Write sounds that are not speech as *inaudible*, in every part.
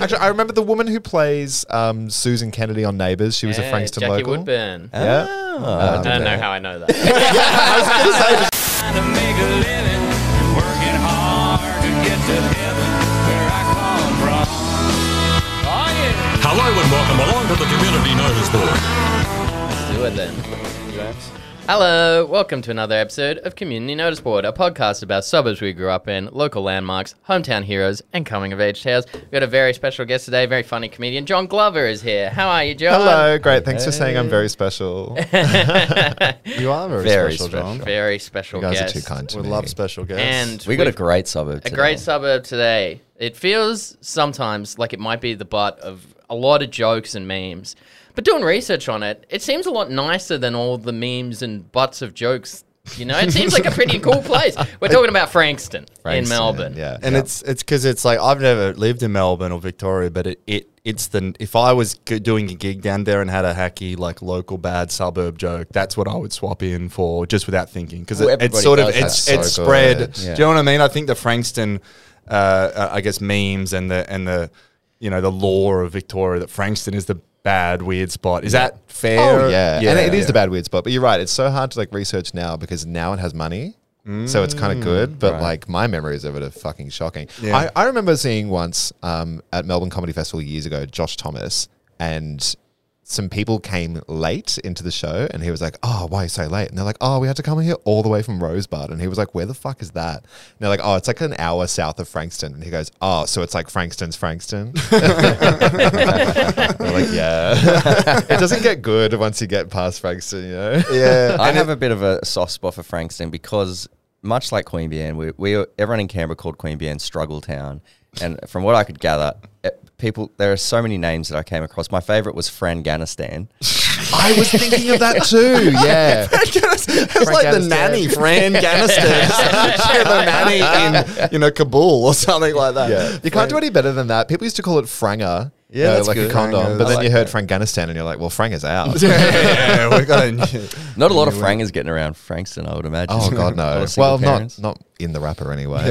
*laughs* Actually, I remember the woman who plays um, Susan Kennedy on Neighbours. She was a Yeah, Frankston Jackie local. Woodburne. Yeah. I don't know how I know that. *laughs* to make a living, working hard to get to heaven where I come from. Oh yeah. Hello and welcome along to the Community Notice Board. Let's do it then. Hello, welcome to another episode of Community Notice Board, a podcast about suburbs we grew up in, local landmarks, hometown heroes, and coming of age tales. We've got a very special guest today, very funny comedian. John Glover is here. How are you, John? Hello, great. Thanks for saying I'm very special. *laughs* You are very, Very special, special. John. Very special You guys guest. are too kind to We me. love special guests. And We got a we've- great suburb. a Today. great suburb today. It feels sometimes like it might be the butt of a lot of jokes and memes. But doing research on it, it seems a lot nicer than all the memes and butts of jokes. You know, it seems like a pretty cool place. *laughs* We're talking about Frankston, in Melbourne. Yeah. and it's it's because it's like I've never lived in Melbourne or Victoria, but it, it it's the if I was doing a gig down there and had a hacky like local bad suburb joke, that's what I would swap in for just without thinking because Well, it, it's sort of it's that. it's So spread. good. Do you know what I mean? I think the Frankston, uh, uh, I guess memes and the and the you know the lore of Victoria that Frankston is the bad weird spot. Is that fair? Oh yeah, and it is yeah. the bad weird spot. But you're right; it's so hard to like research now because now it has money, so it's kind of good. But right. like my memories of it are fucking shocking. Yeah. I, I remember seeing once um, at Melbourne Comedy Festival years ago, Josh Thomas and. Some people came late into the show, and he was like, "Oh, why are you so late?" And they're like, "Oh, we had to come here all the way from Rosebud." And he was like, "Where the fuck is that?" And they're like, "Oh, it's like an hour south of Frankston." And he goes, "Oh, so it's like Frankston's Frankston." *laughs* We're like, yeah. *laughs* it doesn't get good once you get past Frankston, you know? Yeah, I have a bit of a soft spot for Frankston because, much like Queen Queanbeyan, we, we everyone in Canberra called Queen Queanbeyan Struggle Town, and from what I could gather, eh, people there are so many names that I came across. My favorite was Franganistan. I was thinking of that too. Yeah. *laughs* it's like the nanny, Fran Ganistan. *laughs* the nanny in you know Kabul or something like that. Yeah. You can't do any better than that. People used to call it Franger. Yeah, uh, that's like good. a condom. Frangers. But then I you heard that. Franganistan and you're like, well, Frank is out. *laughs* yeah, we got a *laughs* Not a lot of frangers getting around Frankston, I would imagine. oh, God, no. *laughs* Well, not, parents. not in the wrapper anyway.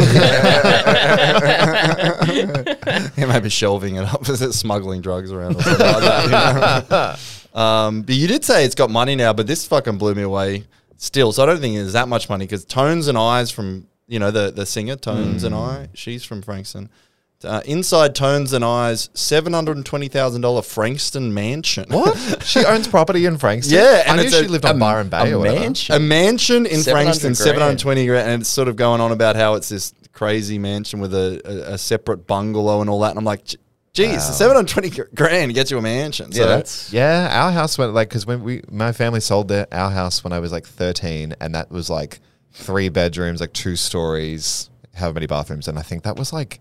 He may be shelving it up as it's smuggling drugs around or something like that. you know? um, but you did say it's got money now, but this fucking blew me away still. So I don't think there's that much money because Tones and I's from, you know, the, the singer, Tones and I, she's from Frankston. Uh, inside Tones and I's, $720,000 Frankston mansion. what? *laughs* She owns property in Frankston? Yeah, I knew she lived on a- Byron Bay a or whatever. mansion? A mansion in 700 Frankston, grand. 720 grand, and it's sort of going on about how it's this crazy mansion with a, a, a separate bungalow and all that. And I'm like, "Gee, geez, Wow. 720 grand gets you a mansion. So Yeah, that's Yeah, our house went like because when we my family sold their our house when I was like thirteen, and that was like three bedrooms, like two stories, however many bathrooms, and I think that was like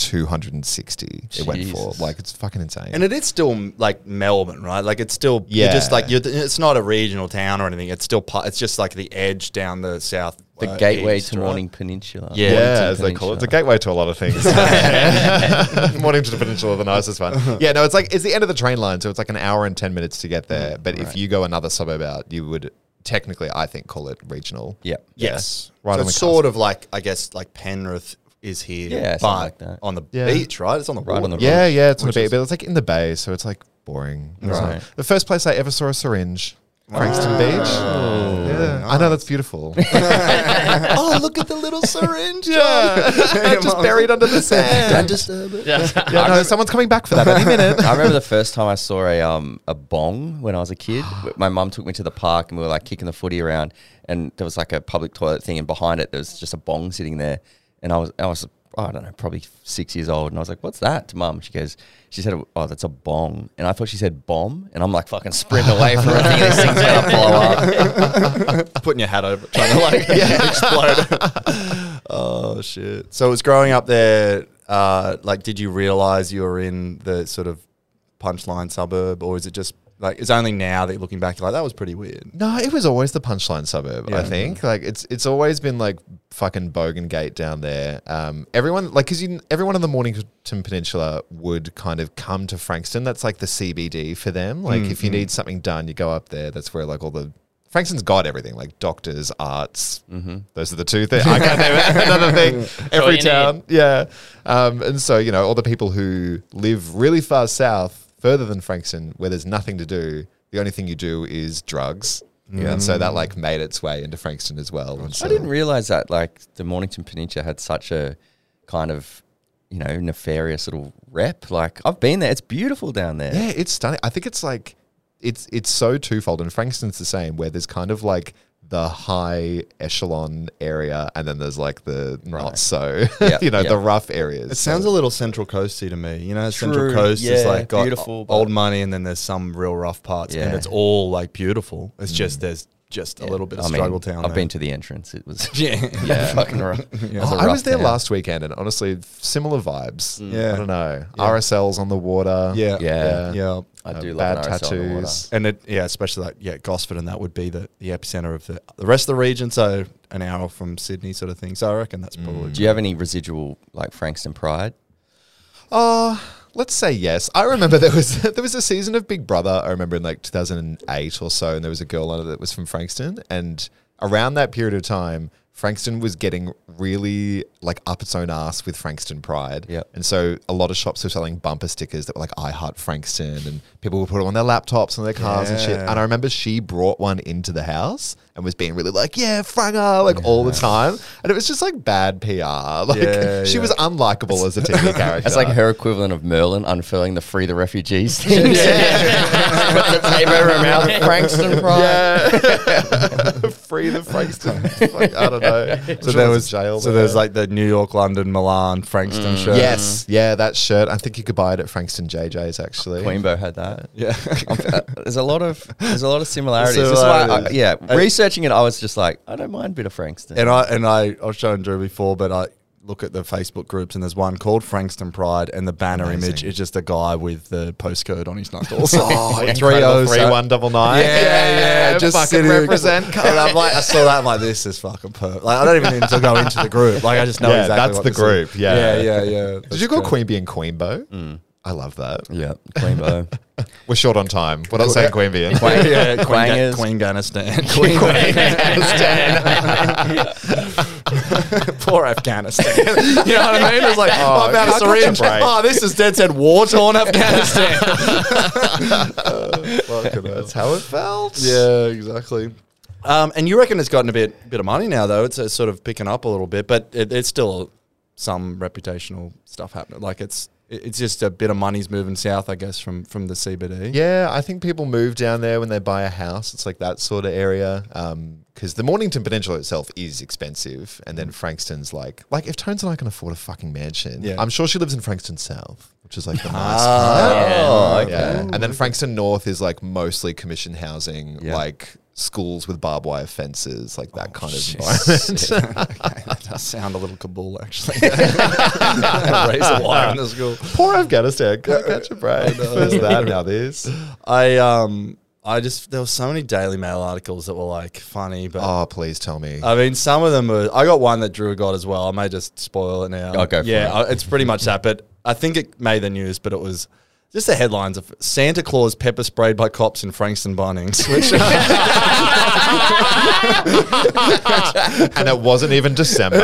two hundred and sixty. It went for like it's fucking insane. And it is still like Melbourne, right? Like it's still, yeah. You're just like, you're, it's not a regional town or anything. It's still, part, it's just like the edge down the south. the uh, gateway east, to right? Morning Peninsula. Yeah. yeah, Mornington as they call it, it's a gateway to a lot of things. *laughs* *laughs* Morning to the Peninsula, the nicest one. Yeah, no, it's like it's the end of the train line, so it's like an hour and ten minutes to get there. But if you go another suburb out, you would technically, I think, call it regional. Yep. Yes. Right so on it's the sort of like, I guess, like Penrith is here. Yeah, but like that. on the Yeah. beach, right? It's on the Right water. on the Yeah, yeah, it's on the beach, is- but it's like in the bay, so it's like boring. Right. not- The first place I ever saw a syringe, Frankston Beach. Yeah, I know that's beautiful. *laughs* oh, look at the little syringe. yeah, *laughs* just buried under the *laughs* sand. Don't disturb it. Yeah. Yeah, no, someone's coming back for that any minute. I remember the first time I saw a um a bong when I was a kid. *gasps* My mum took me to the park and we were like kicking the footy around, and there was like a public toilet thing, and behind it there was just a bong sitting there, and I was I was I don't know probably six years old, and I was like, "What's that?" To mum, she goes, she said, "Oh, that's a bong," and I thought she said bomb, and I'm like fucking sprinting *laughs* away from it, thinking this thing's gonna *laughs* blow up. *laughs* Putting your hat over, it, trying to like explode. oh shit! So it was growing up there. Uh, like, did you realize you were in the sort of punchline suburb, or is it just like it's only now that you're looking back, you're like that was pretty weird? No, it was always the punchline suburb. I think like it's it's always been like fucking Bogan Gate down there. Um, everyone like because you everyone on the Mornington Peninsula would kind of come to Frankston. That's like the CBD for them. Like if you need something done, you go up there. That's where like all the Frankston's got everything like doctors, arts. Those are the two things. I can't name *laughs* another thing. Every town, yeah. Um, and so you know, all the people who live really far south, further than Frankston, where there's nothing to do. The only thing you do is drugs. Yeah, and so that like made its way into Frankston as well. And so, I didn't realize that like the Mornington Peninsula had such a kind of you know nefarious little rep. Like I've been there; it's beautiful down there. Yeah, it's stunning. I think it's like it's it's so twofold, and Frankston's the same, where there's kind of like the high echelon area, and then there's like the not so, *laughs* Yeah, you know, yeah. the rough areas. It sounds a little Central Coasty to me. You know, Central True, Coast is like got beautiful, old money, and then there's some real rough parts, and Yeah. it's all like beautiful. It's mm. just there's just a little bit of I mean, struggle town. I've there. been to the entrance. It was yeah, *laughs* *laughs* yeah, fucking rough. Yeah. Oh, a I rough was there *laughs* town. last weekend, and honestly, similar vibes. Yeah. I don't know. Yeah. RSLs on the water. yeah, Yeah. yeah. I Uh, do love bad an RSL on the water. tattoos. And it, yeah, especially like yeah, Gosford, and that would be the, the epicenter of the the rest of the region. So an hour from Sydney, sort of thing. So I reckon that's mm. probably. Do you have any residual like Frankston pride? Oh, let's say yes. I remember there was *laughs* there was a season of Big Brother. I remember in like 2008 or so, and there was a girl on it that was from Frankston, and around that period of time. Frankston was getting really like up its own ass with Frankston pride. Yep. And so a lot of shops were selling bumper stickers that were like I heart Frankston and people would put them on their laptops and their cars and shit. And I remember she brought one into the house and was being really like, yeah, Franger, like all the time. And it was just like bad PR. *laughs* Like Yeah, she yeah. was unlikable as a TV character. It's like her equivalent of Merlin unfurling the free the refugees *laughs* thing. *laughs* Put the tape over her mouth. Frankston pride. Yeah. Free the *laughs* Frankston. Like, I don't know. *laughs* So there was jail. so there. there's like the New York, London, Milan, Frankston shirt. Yes, yeah, that shirt. I think you could buy it at Frankston JJ's actually. Queenbo had that. yeah. *laughs* Uh, there's a lot of there's a lot of similarities. This is why I, Similarities. yeah, researching it, I was just like, I don't mind a bit of Frankston. And I and I I was showing Drew before, but I look at the Facebook groups and there's one called Frankston Pride, and the banner Amazing. image is just a guy with the postcode on his knuckles. *laughs* Oh, *laughs* Three. O's. three one double nine. Yeah, yeah, *laughs* just fucking represent. And I'm like, I saw that. I'm like, this is fucking perfect. Like, I don't even need to go into the group. Like, I just know Yeah, exactly. that's what the group, Is. yeah. yeah, yeah, yeah. Did you call Queanbeyan Queenbo? Mm. I love that. yeah, Queenbo. *laughs* We're short on time. What else saying Queanbeyan *laughs* Queen, yeah, Queen, Quangers. Queen Afghanistan. *laughs* Queen Poor Afghanistan. you know what I mean? It's like, oh, I found a catch a syringe. Oh, this is dead said war torn Afghanistan. That's how it felt. yeah, exactly. Um, and you reckon it's gotten a bit bit of money now, though. It's, it's sort of picking up a little bit, but it, it's still some reputational stuff happening. Like it's it's just a bit of money's moving south, I guess, from from the CBD. Yeah, I think people move down there when they buy a house. It's like that sort of area. Because the Mornington Peninsula itself is expensive. And then Frankston's like, like if Tones and I can afford a fucking mansion, Yeah. I'm sure she lives in Frankston South, which is like the *laughs* nice Ah, part. Oh, okay. Yeah. And then Frankston North is like mostly commission housing, Yeah. like schools with barbed wire fences, like that kind of shit. environment. *laughs* okay, that does sound a little Kabul, actually. *laughs* Razor wire in the school. Poor Afghanistan, can't catch a break. First that, now this. I um I just there were so many Daily Mail articles that were like funny, but Oh, please tell me. I mean some of them were. I got one that Drew got as well. I may just spoil it now. Oh, for yeah, it. It's pretty much that. But I think it made the news, but it was. Just the headlines of Santa Claus pepper sprayed by cops in Frankston Bunnings, *laughs* which *laughs* and it wasn't even December.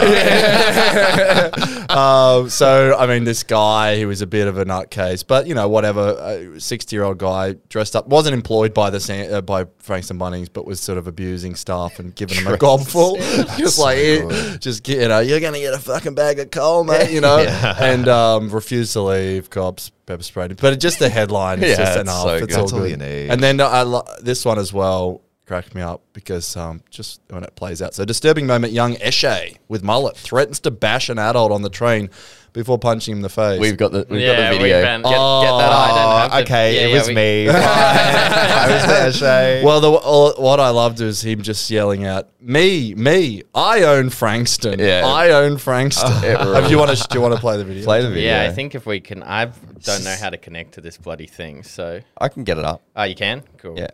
um, *laughs* so I mean, this guy who was a bit of a nutcase, but you know, whatever, sixty-year-old guy dressed up, wasn't employed by the San- uh, by Frankston Bunnings, but was sort of abusing staff and giving them a gobful, just like, good. just get, you know, you're gonna get a fucking bag of coal, mate, you know, and um, refused to leave. Cops pepper sprayed but just the headline is *laughs* Yeah, just it's enough. so it's all That's all you need. And then I lo- this one as well cracked me up because um, just when it plays out. So disturbing moment: young eshay with mullet threatens to bash an adult on the train before punching him in the face. We've got the we've yeah, got the we video. found- get, Oh, get that. I don't have the- okay, yeah, it yeah, was we- me. *laughs* *laughs* I was there, Shay. well, the, all, what I loved was him just yelling out, "Me, me! I own Frankston. Yeah. I own Frankston." *laughs* It Uh, do you want to? Do you want to play the video? Play the video. Yeah, I think if we can, I don't know how to connect to this bloody thing. So, I can get it up. oh, you can. Cool. Yeah.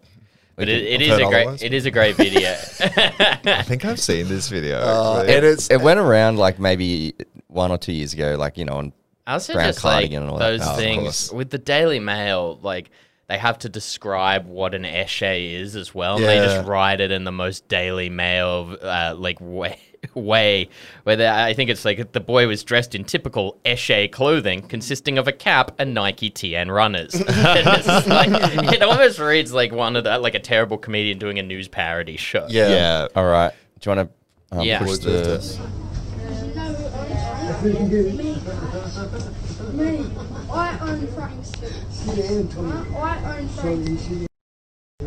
But We it, can- it I've is heard a great. otherwise. It is a great video. *laughs* I think I've seen this video. Uh, actually. and it's It went around like maybe one or two years ago, like you know, on also Brown just like and all those Oh, things course. with the Daily Mail, like they have to describe what an eshay is as well. And they just write it in the most Daily Mail uh, like way. Way where they, I think it's like the boy was dressed in typical eshay clothing, consisting of a cap and Nike TN runners. And it's just like, it almost reads like one of the like a terrible comedian doing a news parody show. Yeah. Yeah. All right. Do you want to um, Yeah. push the? this. Me, I own Frankston. I own Frankston.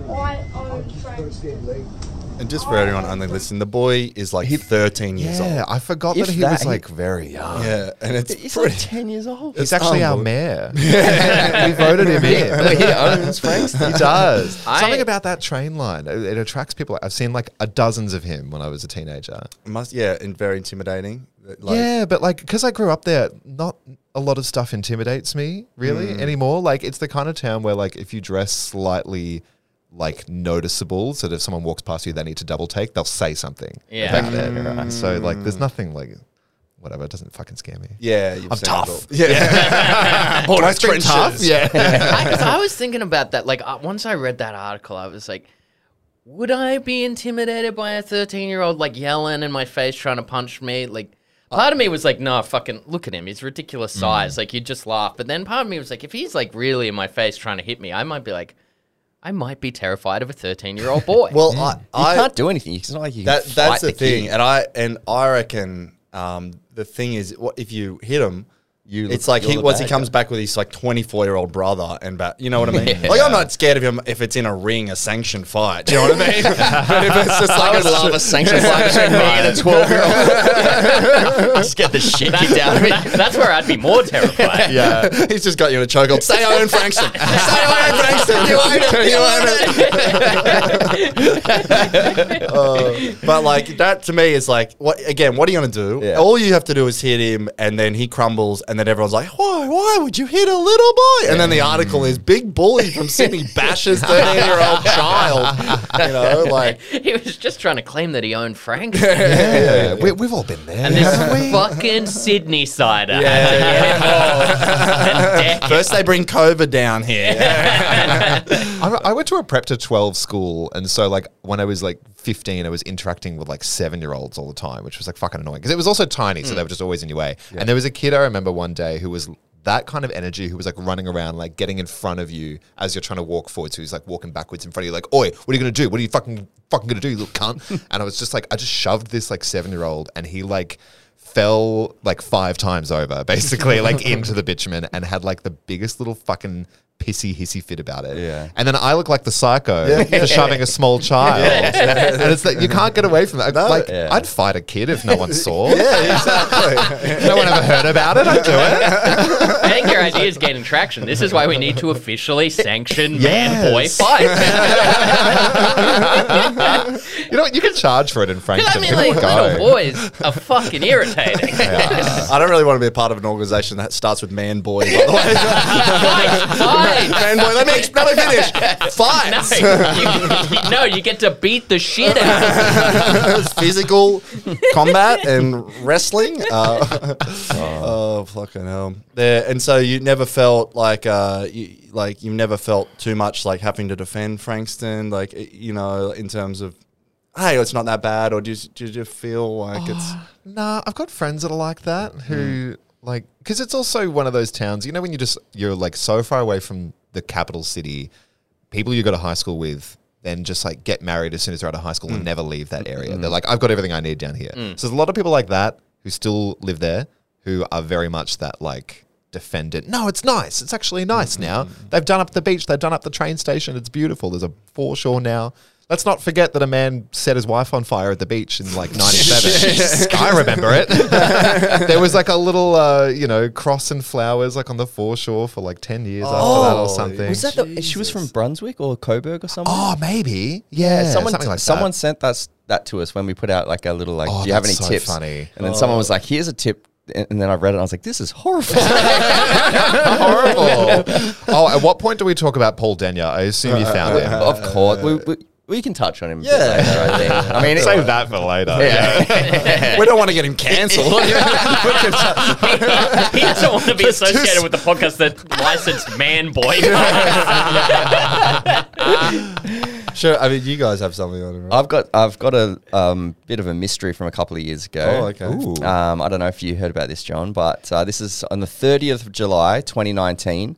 I own Frankston. And just for everyone only listening, the boy is like 13 years Yeah, old. Yeah, I forgot If that he that- was he- like very young. Yeah, and it's He's pretty. like ten years old. He's actually our mayor. *laughs* we voted him in. *laughs* he owns Frankston. He does. *laughs* I- Something about that train line. It, it attracts people. I've seen like a dozens of him when I was a teenager. Must yeah, and very intimidating. Like, yeah, but like because I grew up there, not a lot of stuff intimidates me really Mm. anymore. Like it's the kind of town where like if you dress slightly like noticeable, so that if someone walks past you, they need to double take. They'll say something. Yeah. back there. So like, there's nothing like whatever. It doesn't fucking scare me. yeah, you've I'm seen it all. *laughs* tough. Yeah, *laughs* border I've been tough. Yeah. Because I was thinking about that. Like, uh, once I read that article, I was like, would I be intimidated by a 13 year old, like, yelling in my face, trying to punch me? Like, part of me was like, no, fucking look at him. He's ridiculous size. Like, you'd just laugh. But then part of me was like, if he's, like, really in my face trying to hit me, I might be like, I might be terrified of a 13 year old boy. Well, I, You can't do anything. It's not like you can that fight that's the, the thing, kid. and I and I reckon um, the thing is, what if you hit him? You it's like he once he comes back with his like twenty four year old brother and back. You know what I mean? *laughs* Like I'm not scared of him if it's in a ring, a sanctioned fight. Do you know what I mean? *laughs* but if it's just like I would love a sanctioned fight *laughs* between me and a 12 year old. Just get the shit kicked out of me. That- that's where I'd be more terrified. yeah. He's just got you in a chokehold. Say I own Frankston. Say I own Frankston. You own it. You own it. Uh, but like that to me is like what again? What are you gonna do? Yeah. All you have to do is hit him, and then he crumbles, and then everyone's like, "Why? Why would you hit a little boy?" And then the article is big bully from Sydney bashes thirteen year old *laughs* child. You know, *laughs* like he was just trying to claim that he owned Frank. *laughs* Yeah. We, we've all been there. And this haven't we? fucking Sydneysider. Yeah. First they bring COVID down here. I, I went to a prep to 12 school. And so, like, when I was like 15, I was interacting with like seven year olds all the time, which was like fucking annoying because it was also tiny. So mm. they were just always in your way. And there was a kid I remember one day who was that kind of energy who was like running around, like getting in front of you as you're trying to walk forward. So he's like walking backwards in front of you, like, Oi, what are you going to do? What are you fucking, fucking going to do, you little cunt? *laughs* and I was just like, I just shoved this like seven year old and he like, fell like five times over, basically, like *laughs* into the bitumen, and had like the biggest little fucking pissy hissy fit about it. Yeah. And then I look like the psycho *laughs* for shoving a small child. *laughs* and it's that you can't get away from that. like Yeah. I'd fight a kid if no one *laughs* saw. yeah, exactly. no one ever heard about it. I'd do it. I think your idea is gaining traction. This is why we need to officially sanction man boy Yes. fight. You know what? You can charge for it in I Frankston. mean, like, go. little boys are fucking irritating. I don't really want to be a part of an organization that starts with man boy. By the way, fight, fight. man boy. Let me ex- let me finish. *laughs* No, Fights. you, no, you get to beat the shit out of *laughs* physical combat and wrestling. Uh, *laughs* oh fucking hell! There, and so you never felt like uh, you, like you never felt too much like having to defend Frankston, like you know, in terms of. Hey, it's not that bad, or did you, did you feel like it's Nah, I've got friends that are like that who like because it's also one of those towns. You know, when you just you're like so far away from the capital city, people you go to high school with then just like get married as soon as they're out of high school and mm. never leave that area. Mm. They're like, I've got everything I need down here. Mm. So there's a lot of people like that who still live there who are very much that like defendant. No, it's nice. It's actually nice mm-hmm. now. They've done up the beach. They've done up the train station. It's beautiful. There's a foreshore now. Let's not forget that a man set his wife on fire at the beach in like 97. *laughs* I remember it. *laughs* there was like a little, uh, you know, cross and flowers like on the foreshore for like 10 years after that Oh, or something. Was that the, she was from Brunswick or Coburg or something? Oh, maybe. Yeah, someone something like someone that. sent us that to us when we put out like a little like, Oh, do you have any so tips? funny. And then someone was like, here's a tip. And and then I read it and I was like, this is horrible. *laughs* Horrible. oh, at what point do we talk about Paul Denyer? I assume you found him. of course. We, we, we can touch on him. Yeah. later, I think. I mean, *laughs* Save it, that for later. yeah. *laughs* we don't want to get him cancelled. *laughs* he doesn't want to be associated with the podcast that licensed man boy. sure. I mean, you guys have something on it, right? I've got I've got a um, bit of a mystery from a couple of years ago. Oh, okay. Um, I don't know if you heard about this, John, but uh, this is on the 30th of July, 2019.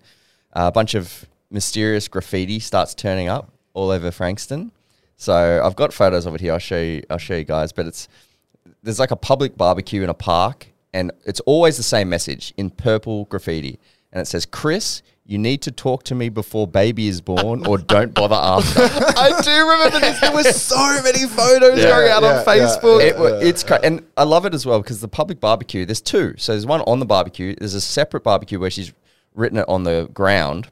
a bunch of mysterious graffiti starts turning up all over Frankston. So I've got photos of it here. I'll show you. I'll show you guys. But it's there's like a public barbecue in a park, and it's always the same message in purple graffiti, and it says, "Chris, you need to talk to me before baby is born, or don't bother after." *laughs* I do remember this. There were so many photos going out yeah, on Facebook. It, wa- it's cra- and I love it as well because the public barbecue. There's two. So there's one on the barbecue. There's a separate barbecue where she's written it on the ground,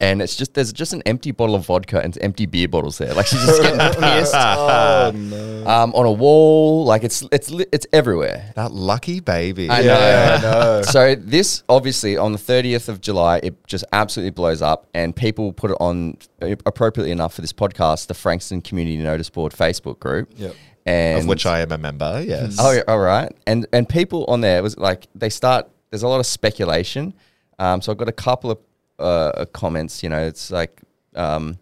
and it's just there's just an empty bottle of vodka and empty beer bottles there. Like she's just getting *laughs* pissed oh no. um, on a wall. Like it's it's it's everywhere. that lucky baby. I Yeah, I know. know. *laughs* So this obviously on the 30th of July, it just absolutely blows up, and people put it on uh, appropriately enough for this podcast, the Frankston Community Notice Board Facebook group. Yep. And Of which I am a member, yes. Oh, all right. And and people on there was like they start. There's a lot of speculation. Um, so I've got a couple of uh, comments. You know, it's like um,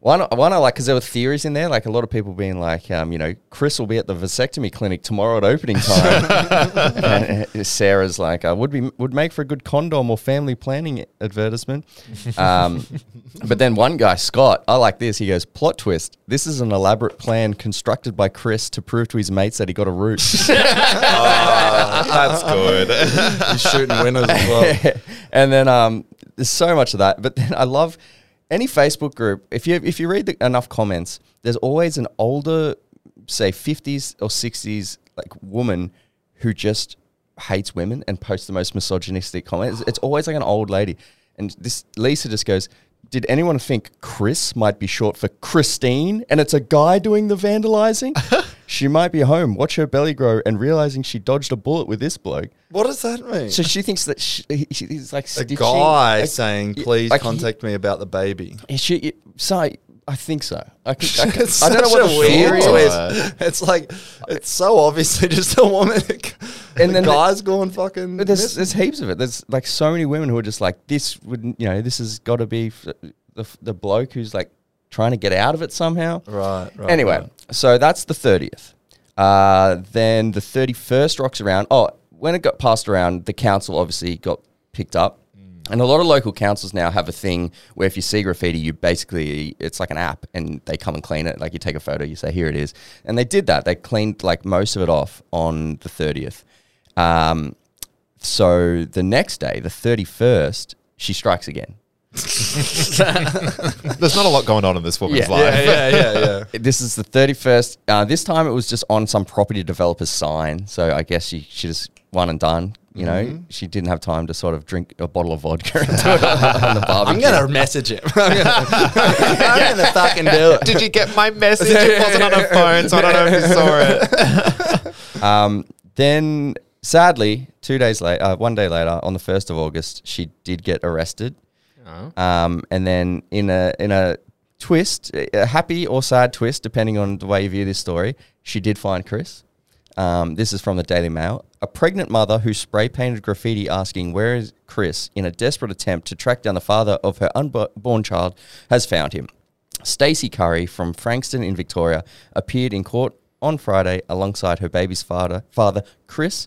one. One I like because there were theories in there. Like a lot of people being like, um, you know, Chris will be at the vasectomy clinic tomorrow at opening time. *laughs* and uh, Sarah's like, I would be would make for a good condom or family planning advertisement. Um, but then one guy, Scott, I like this. He goes, plot twist. This is an elaborate plan constructed by Chris to prove to his mates that he got a root. *laughs* That's good. He's shooting winners as well. *laughs* and then um, there's so much of that. But then I love any Facebook group. If you if you read the, enough comments, there's always an older, say 50s or 60s like woman who just hates women and posts the most misogynistic comments. It's always like an old lady. And this Lisa just goes. Did anyone think Chris might be short for Christine and it's a guy doing the vandalizing? *laughs* she might be home, watch her belly grow, and realizing she dodged a bullet with this bloke. What does that mean? So she thinks that she, he- he's like a stitching- guy like- saying, y- "Please like he- contact me about the baby." Is she, so I, I think so. I, can, I, *laughs* can- It's I don't know such what a the weird theory is. twist. It's like it's so obviously *laughs* just a woman. And *laughs* and then the the- guy's going fucking. But there's, missing. there's heaps of it. There's like so many women who are just like, this would, you know, this has got to be f- the, the bloke who's like trying to get out of it somehow. right, right. anyway, right. so that's the 30th. Uh, then the 31st rocks around. Oh, when it got passed around, the council obviously got picked up. And a lot of local councils now have a thing where if you see graffiti, you basically, it's like an app and they come and clean it. Like you take a photo, you say, here it is. And they did that. They cleaned like most of it off on the 30th. Um, so the next day, the 31st, she strikes again. *laughs* There's not a lot going on in this woman's Yeah. life. yeah, yeah, yeah. *laughs* This is the 31st. Uh, this time it was just on some property developer's sign. So I guess she, she just one and done. You know, she didn't have time to sort of drink a bottle of vodka and do it on the barbecue. I'm gonna message him. *laughs* I'm gonna, I'm gonna fucking do it. Did you get my message? It wasn't on a phone, so I don't know if you saw it. Um, then, sadly, two days later, uh, one day later, on the first of August, she did get arrested. Oh. Um, and then, in a in a twist, a happy or sad twist, depending on the way you view this story, she did find Chris. Um, this is from the Daily Mail. A pregnant mother who spray painted graffiti asking where is Chris in a desperate attempt to track down the father of her unborn child has found him. Stacey Curry from Frankston in Victoria appeared in court on Friday alongside her baby's father, father Chris,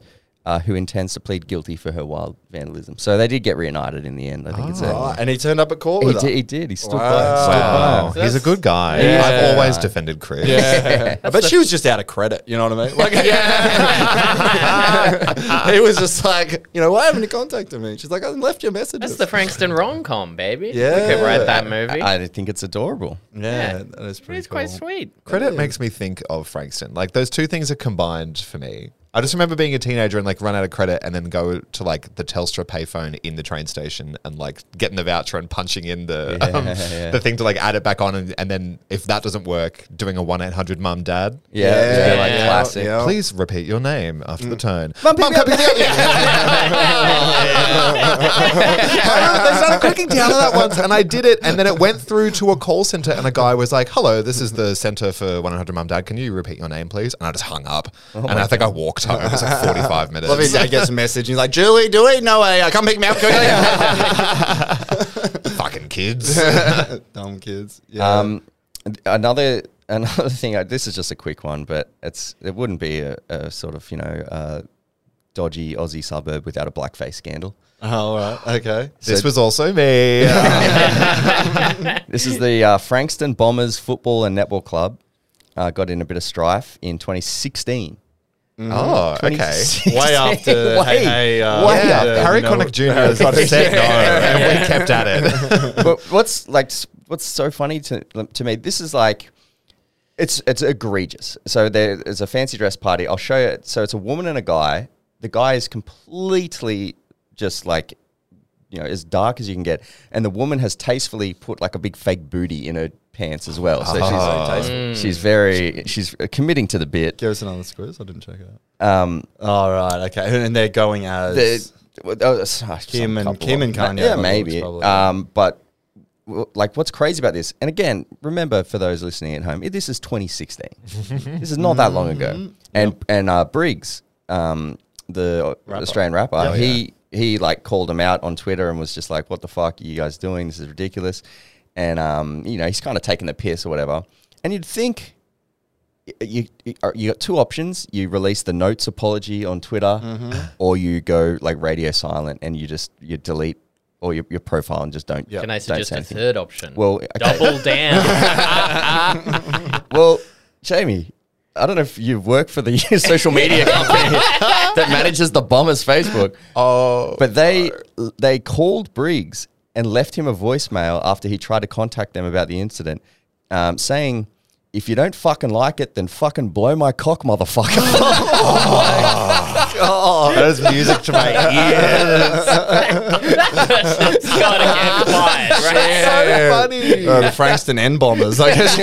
uh, who intends to plead guilty for her wild vandalism. So they did get reunited in the end. I think it's a, Right, and he turned up at court he with did. He did. He stood Wow. by. Stood Wow, by. he's a good guy. Yeah. I've always defended Chris. Yeah, *laughs* I bet she was just out of credit. You know what I mean? Like, yeah, *laughs* he was just like, you know, why haven't you contacted me? She's like, I left you a message. That's the Frankston rom com, baby. Yeah. We could write that movie. I think it's adorable. yeah, Yeah. that is pretty. it's quite sweet. Credit makes me think of Frankston. Like those two things are combined for me. I just remember being a teenager and like run out of credit and then go to like the Telstra payphone in the train station and like getting the voucher and punching in the Yeah, um, yeah. the thing to like add it back on and, and then if that doesn't work, doing a one eight hundred mum dad. Yeah, Yeah, yeah, like yeah, classic. yeah. Please repeat your name after the tone. Mum, pick me up, pick me up. *laughs* *laughs* I they tried clicking down on that once, and I did it, and then it went through to a call center, and a guy was like, "Hello, this is the center for 100 Mum Dad. Can you repeat your name, please?" And I just hung up, and I think I walked home. It was like 45 *laughs* minutes. Love his dad gets a message. He's like, Julie, do we? No way. Come pick me up quickly. *laughs* *laughs* Fucking kids. Dumb kids. Yeah. Um, another another thing. uh, This is just a quick one, but it's it wouldn't be a, a sort of you know uh, dodgy Aussie suburb without a blackface scandal. oh, all right. Okay. this was also me. This is the uh, Frankston Bombers Football and Netball Club. Uh, got in a bit of strife in 2016. Oh, okay. Way after. *laughs* Way- hey, hey, uh, way Yeah, after. Harry you know- Connick Jr. got said no, and we kept at it. *laughs* but what's like what's so funny to to me? This is like it's it's egregious. So there is a fancy dress party. I'll show you. So it's a woman and a guy. The guy is completely just like you know as dark as you can get, and the woman has tastefully put like a big fake booty in her pants as well. So she's she's very she's committing to the bit. Give us another quiz. I didn't check it out. Um, All right. Okay. And they're going as. the, well, that was, uh, Kim and- Kim and Kanye Yeah, maybe. Um, but like, what's crazy about this? And again, remember for those listening at home, this is 2016. *laughs* this is not that long ago. Mm-hmm. And and uh, Briggs, um, the Australian rapper, Oh, he he like called him out on Twitter and was just like, "What the fuck are you guys doing? This is ridiculous." And um, you know, he's kind of taking the piss or whatever. And you'd think you you, got two options. You release the notes apology on Twitter, Mm-hmm. or you go like radio silent and you just you delete or your, your profile and just don't. Yeah. Can I suggest a anything. third option? Well, okay. double down. *laughs* Well, Jamie, I don't know if you work for the *laughs* social media company *laughs* that manages the Bombers Facebook. Oh, But they they called Briggs and left him a voicemail after he tried to contact them about the incident, um, saying, "If you don't fucking like it, then fucking blow my cock, motherfucker." *laughs* that is music to my ears. it's gotta get quiet, right? so funny. Uh, the Frankston N bombers. I guess.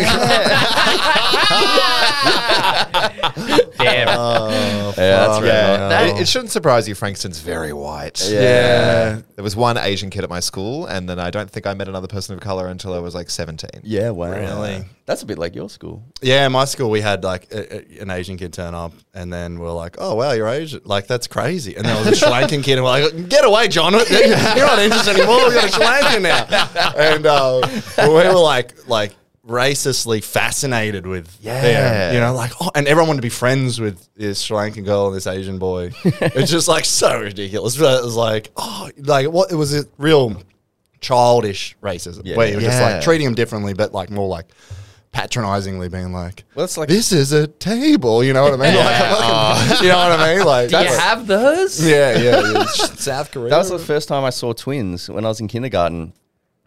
You- *laughs* Damn. yeah, that's right. Yeah, That- it, it shouldn't surprise you. Frankston's very white. yeah. There was one Asian kid at my school, and then I don't think I met another person of color until I was like 17. Yeah, wow. Really? That's a bit like your school. Yeah, in my school we had like a, a- an Asian kid turn up, and then we're like, "Oh wow, you're Asian! Like that's crazy." And there was a *laughs* Sri Lankan kid, and we're like, "Get away, John! You're not interested anymore. We got a Sri Lankan now." *laughs* And uh, we were like, like racistly fascinated with, Yeah. them, you know, like, oh, and everyone wanted to be friends with this Sri Lankan girl and this Asian boy. *laughs* it's just like so ridiculous. But it was like, oh, like what? It was a real childish racism Yeah. where you're just like treating them differently, but like more like patronizingly being like, Well, it's like- this is a table, you know what I mean? *laughs* Like, I'm oh. *laughs* you know what I mean? Like, Do you have those? yeah, yeah, yeah. South Korea. That was the first time I saw twins when I was in kindergarten.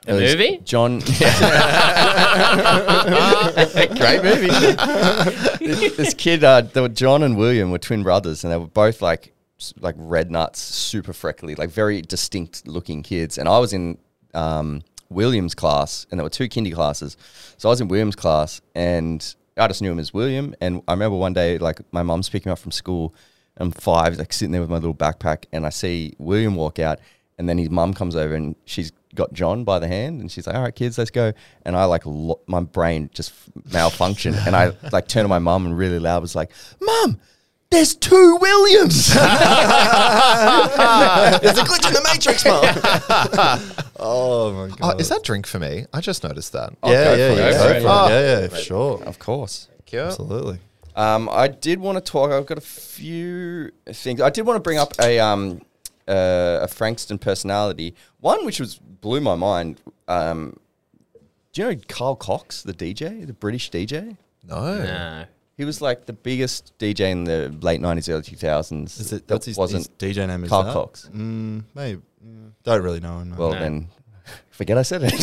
The movie? John. *laughs* *laughs* Great movie. this kid, uh, were John and William were twin brothers, and they were both like like red nuts, super freckly, like very distinct looking kids. And I was in um, William's class, and there were two kindy classes. So I was in William's class, and I just knew him as William. And I remember one day, like my mum's picking me up from school. I'm five, like sitting there with my little backpack, and I see William walk out, and then his mum comes over, and she's got John by the hand, and she's like, "All right, kids, let's go." And I like, lo- my brain just malfunctioned, and I like turned to my mum and really loud was like, "Mum, there's two Williams." *laughs* There's a glitch in the Matrix, mom. *laughs* oh my Oh, god. is that drink for me? I just noticed that. Yeah, go yeah, for yeah, it, go go for for it. it. yeah, yeah, sure. of course. Absolutely. Um, I did want to talk. I've got a few things. I did want to bring up a um, uh, a Frankston personality. One which was blew my mind. Um, do you know Carl Cox, the DJ, the British DJ? No. No. He was like the biggest DJ in the late nineties, early two thousands. Is it? that his, wasn't his DJ name? Is Carl that? Cox? Mm, maybe. yeah. Don't really know him. no. Well, No. then forget I said it. *laughs*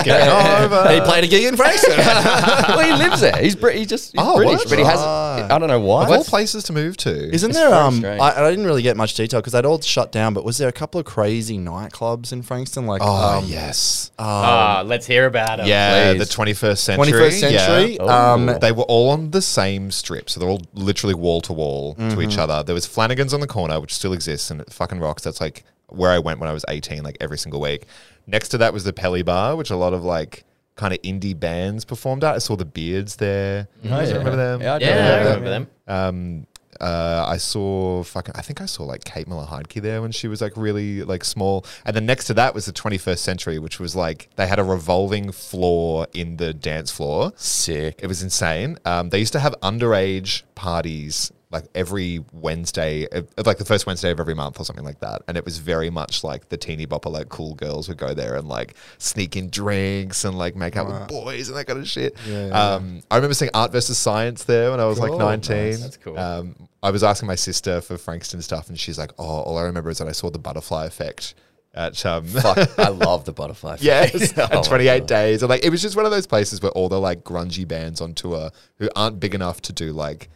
Skipping over. he played a gig in Frankston. *laughs* well, he lives there. He's, Brit- he's just he's Oh, British, what? but he has. Ah. I don't know why. Of all places to move to. Isn't It's there? very Um, strange. I, I didn't really get much detail because they'd all shut down. But was there a couple of crazy nightclubs in Frankston? Like, Oh, um, yes. Ah, let's hear about it. Yeah, please. the 21st century. 21st century. Yeah. Um, They were all on the same strip, so they're all literally wall to wall to each other. There was Flanagan's on the corner, which still exists and it fucking rocks. That's like where I went when I was 18, like every single week. Next to that was the Pelly Bar, which a lot of like kind of indie bands performed at. I saw the Beards there. You guys yeah. remember them? Yeah, I do Yeah, I remember remember them. Um, uh, I saw fucking. I think I saw like Kate Miller Heidke there when she was like really like small. And then next to that was the 21st Century, which was like they had a revolving floor in the dance floor. Sick. It was insane. Um, they used to have underage parties like every Wednesday, like the first Wednesday of every month or something like that. And it was very much like the teeny bopper, like cool girls would go there and like sneak in drinks and like make out with boys and that kind of shit. Um, I remember seeing Art versus Science there when I was like Cool, 19. That's cool. Um, I was asking my sister for Frankston stuff and she's like, oh, all I remember is that I saw the butterfly effect at um, *laughs* Fuck, I love the butterfly. *laughs* Yes. *laughs* Oh at 28 days. And like it was just one of those places where all the like grungy bands on tour who aren't big enough to do like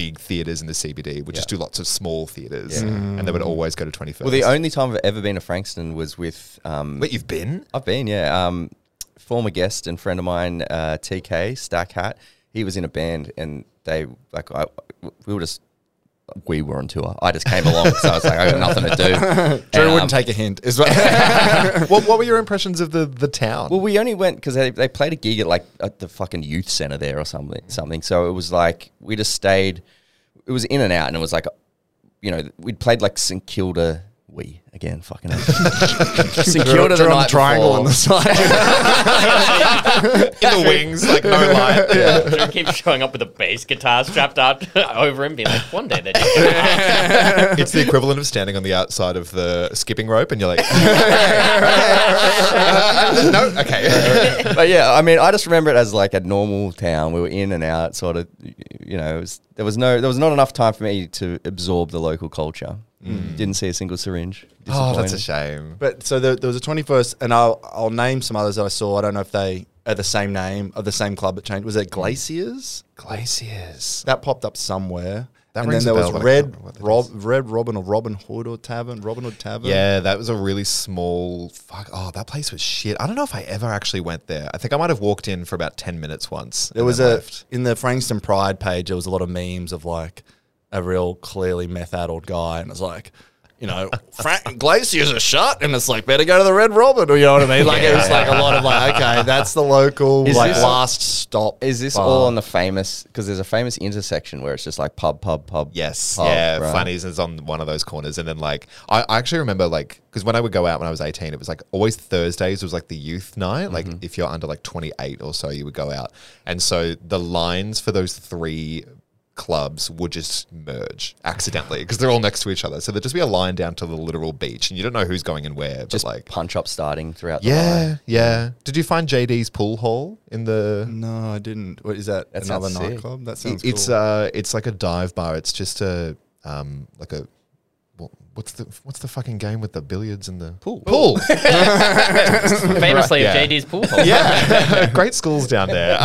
big theaters in the CBD would just do lots of small theaters and they would always go to 21st. Well, the only time I've ever been to Frankston was with. Um, Wait, you've been? I've been, yeah. Um, former guest and friend of mine, uh, TK Stack Hat. He was in a band, and they like I, we were just we were on tour. I just came along, so I was like, I got nothing to do. *laughs* Drew And, wouldn't um, take a hint. Is what *laughs* what, what were your impressions of the, the town? Well, we only went because they, they played a gig at like at the fucking youth center there or something. Something. So it was like we just stayed. It was in and out, and it was like, you know, we'd played like St Kilda. We again, fucking *laughs* St Kilda the night the triangle on the side. in the wings, like no *laughs* light. Drew keeps showing up with a bass guitar strapped up *laughs* over him, being like, one day they're just It's the equivalent of standing on the outside of the skipping rope and you're like, Uh, no, okay. but yeah, I mean, I just remember it as like a normal town. We were in and out, sort of. You know, it was, there was no, there was not enough time for me to absorb the local culture. Mm. Didn't see a single syringe. oh, that's a shame. But so there, there was a 21st, and I'll I'll name some others that I saw. I don't know if they are the same name of the same club that changed. Was it Glaciers? Glaciers. That popped up somewhere. That and then there was but I can't Red remember what that Rob. Red Robin or Robin Hood or Tavern, Robin Hood Tavern. Yeah, that was a really small. Fuck. Oh, that place was shit. I don't know if I ever actually went there. I think I might have walked in for about ten minutes once. There was a left. in the Frankston Pride page. There was a lot of memes of like a real clearly meth addled guy, and it's like. You know, Frank Glaciers a shut, and it's like better go to the Red Robin, or you know what I mean? Like it was like a lot of like, okay, that's the local Is like last stop. Is this bar. all on the famous? Because there's a famous intersection where it's just like pub, pub, pub. Yes, pub, yeah, right? Funnies is on one of those corners, and then like I, I actually remember like because when I would go out when I was eighteen, it was like always Thursdays it was like the youth night. Like mm-hmm. if you're under like twenty eight or so, you would go out, and so the lines for those three clubs would just merge accidentally because they're all next to each other. So there'd just be a line down to the literal beach, and you don't know who's going and where. Just like, punch up starting throughout. the yeah, yeah. Did you find JD's pool hall in the? No, I didn't. What is that? That another sounds sick. nightclub? That sounds it's cool. uh, it's like a dive bar. It's just a um, like a. What's the what's the fucking game with the billiards and the pool? Pool. *laughs* famously Yeah. JD's pool hall. yeah, *laughs* great schools down there. *laughs*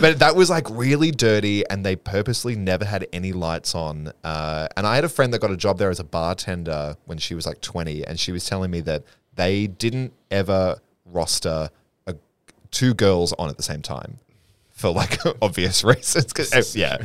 but that was like really dirty, and they purposely never had any lights on. Uh, and I had a friend that got a job there as a bartender when she was like twenty, and she was telling me that they didn't ever roster a, two girls on at the same time. For like *laughs* obvious reasons, 'Cause, uh, yeah.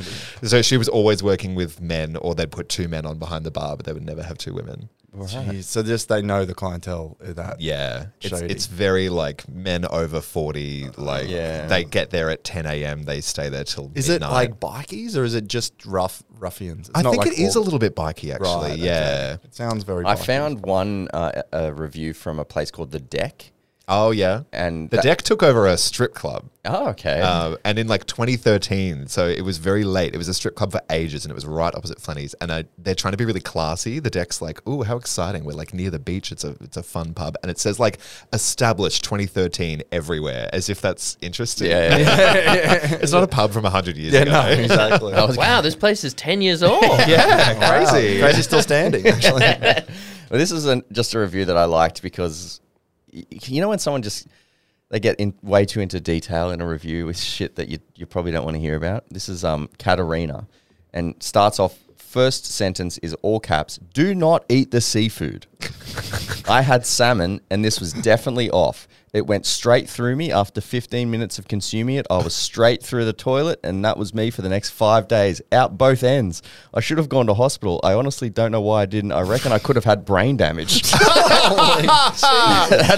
So she was always working with men, or they'd put two men on behind the bar, but they would never have two women. Jeez, so just they know the clientele of that. Yeah, it's Shady. it's very like men over forty. Like Yeah. they get there at ten a.m. They stay there till Is it like bikies or is it just rough ruffians? It's I not think like it is a little bit bikey, actually. Right, yeah. okay. It sounds very. I bikie. found one uh, a review from a place called the Deck, Oh yeah. and The that- deck took over a strip club. Oh, okay. Uh, and in like 2013, so it was very late. It was a strip club for ages, and it was right opposite Flenny's. And I, they're trying to be really classy. The deck's like, "Ooh, how exciting! We're like near the beach. It's a it's a fun pub." And it says like "established 2013" everywhere, as if that's interesting. yeah, yeah. *laughs* it's not a pub from hundred years Yeah, ago. no, exactly. *laughs* I was Wow, this place is 10 years old. *laughs* yeah, Wow, crazy. Crazy's still standing. Actually, Well, this is an, just a review that I liked because y- you know when someone just they get in way too into detail in a review with shit that you you probably don't want to hear about. This is um Katarina, and starts off first sentence is all caps. Do not eat the seafood. I had salmon, and this was definitely off. It went straight through me after 15 minutes of consuming it. I was straight through the toilet, and that was me for the next five days, out both ends. I should have gone to hospital. I honestly don't know why I didn't. I reckon I could have had brain damage. *laughs* *laughs* That's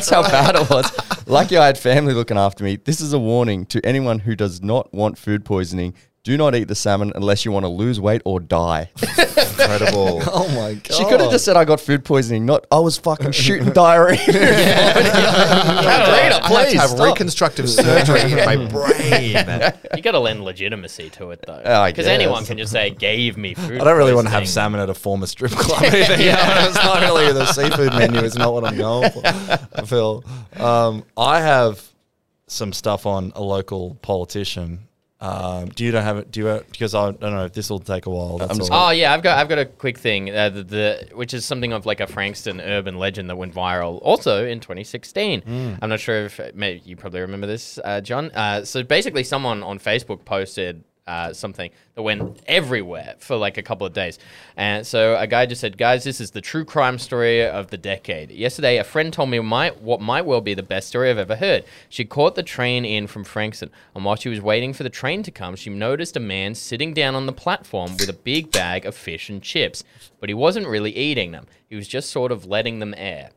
how bad it was. Lucky I had family looking after me. This is a warning to anyone who does not want food poisoning. Do not eat the salmon unless you want to lose weight or die. Incredible. *laughs* Oh my god. She could have just said I got food poisoning, not I was fucking shooting *laughs* diarrhea. *laughs* I had please to have stop. reconstructive surgery in my brain. You got to lend legitimacy to it though, I because anyone guess. can just say gave me food. I don't really want to have poisoning." salmon at a former strip club. Either, you know? It's not really the seafood menu. It's not what I'm going for. I feel. Um, I have some stuff on a local politician. Um, do you don't have it? Do you? Because I don't know if this will take a while. That's all. Oh yeah, I've got I've got a quick thing, uh, the, the which is something of like a Frankston urban legend that went viral also in 2016. Hmm. I'm not sure if maybe you probably remember this, uh, John. Uh, so basically, someone on Facebook posted. Uh, something that went everywhere for like a couple of days. And so a guy just said, Guys, this is the true crime story of the decade. Yesterday, a friend told me what might well be the best story I've ever heard. She caught the train in from Frankston, and while she was waiting for the train to come, she noticed a man sitting down on the platform with a big bag of fish and chips. But he wasn't really eating them, he was just sort of letting them air.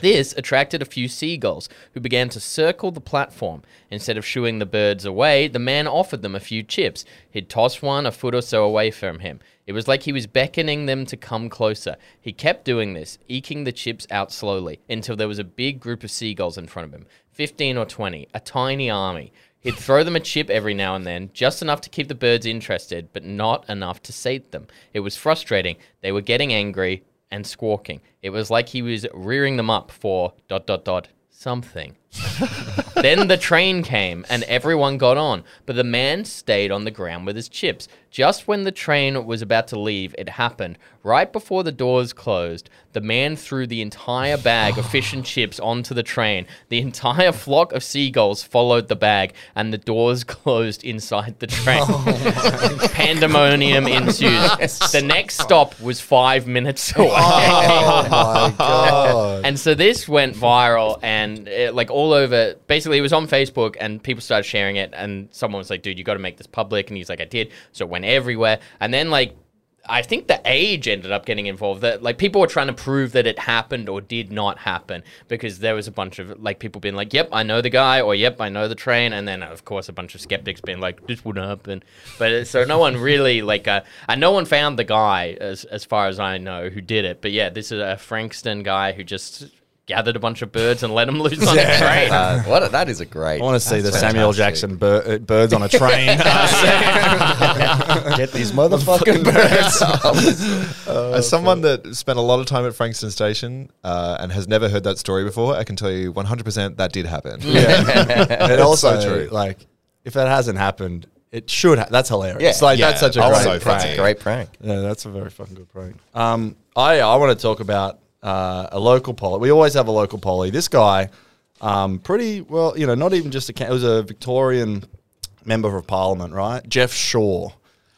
This attracted a few seagulls who began to circle the platform. Instead of shooing the birds away, the man offered them a few chips. He'd toss one a foot or so away from him. It was like he was beckoning them to come closer. He kept doing this, eking the chips out slowly until there was a big group of seagulls in front of him 15 or 20, a tiny army. He'd throw them a chip every now and then, just enough to keep the birds interested, but not enough to sate them. It was frustrating. They were getting angry and squawking. It was like he was rearing them up for dot dot dot something. Then the train came and everyone got on, but the man stayed on the ground with his chips. Just when the train was about to leave, it happened. Right before the doors closed, the man threw the entire bag of fish and chips onto the train. The entire flock of seagulls followed the bag, and the doors *laughs* closed inside the train. Oh *laughs* Pandemonium ensued. The next stop was five minutes away. Oh my *laughs* god. And so this went viral and it, like all over. Basically, it was on Facebook and people started sharing it. And someone was like, "Dude, you got to make this public." And he's like, "I did." So it went everywhere. And then like. I think the age ended up getting involved. That like people were trying to prove that it happened or did not happen because there was a bunch of like people being like, "Yep, I know the guy," or "Yep, I know the train," and then of course a bunch of skeptics being like, "This wouldn't happen." But uh, so no one really like, uh, and no one found the guy as as far as I know who did it. But yeah, this is a Frankston guy who just gathered a bunch of birds and let them loose on the train. Uh, what a- that is a great. I want to see the that's Samuel fantastic. Jackson bir- uh, birds on a train. *laughs* *laughs* Get these motherfucking birds. *laughs* As someone that spent a lot of time at Frankston Station uh, and has never heard that story before, I can tell you 100% that did happen. yeah. and also, so true. like, if that hasn't happened, it should. Ha- that's hilarious. Yeah. Like Yeah. that's such a Oh, great so prank. That's a great prank. Yeah, that's a very fucking good prank. Um, I I want to talk about uh, a local poly. We always have a local poly. This guy, um, pretty well, you know, not even just a. It was a Victorian member of Parliament, right? Geoff Shaw.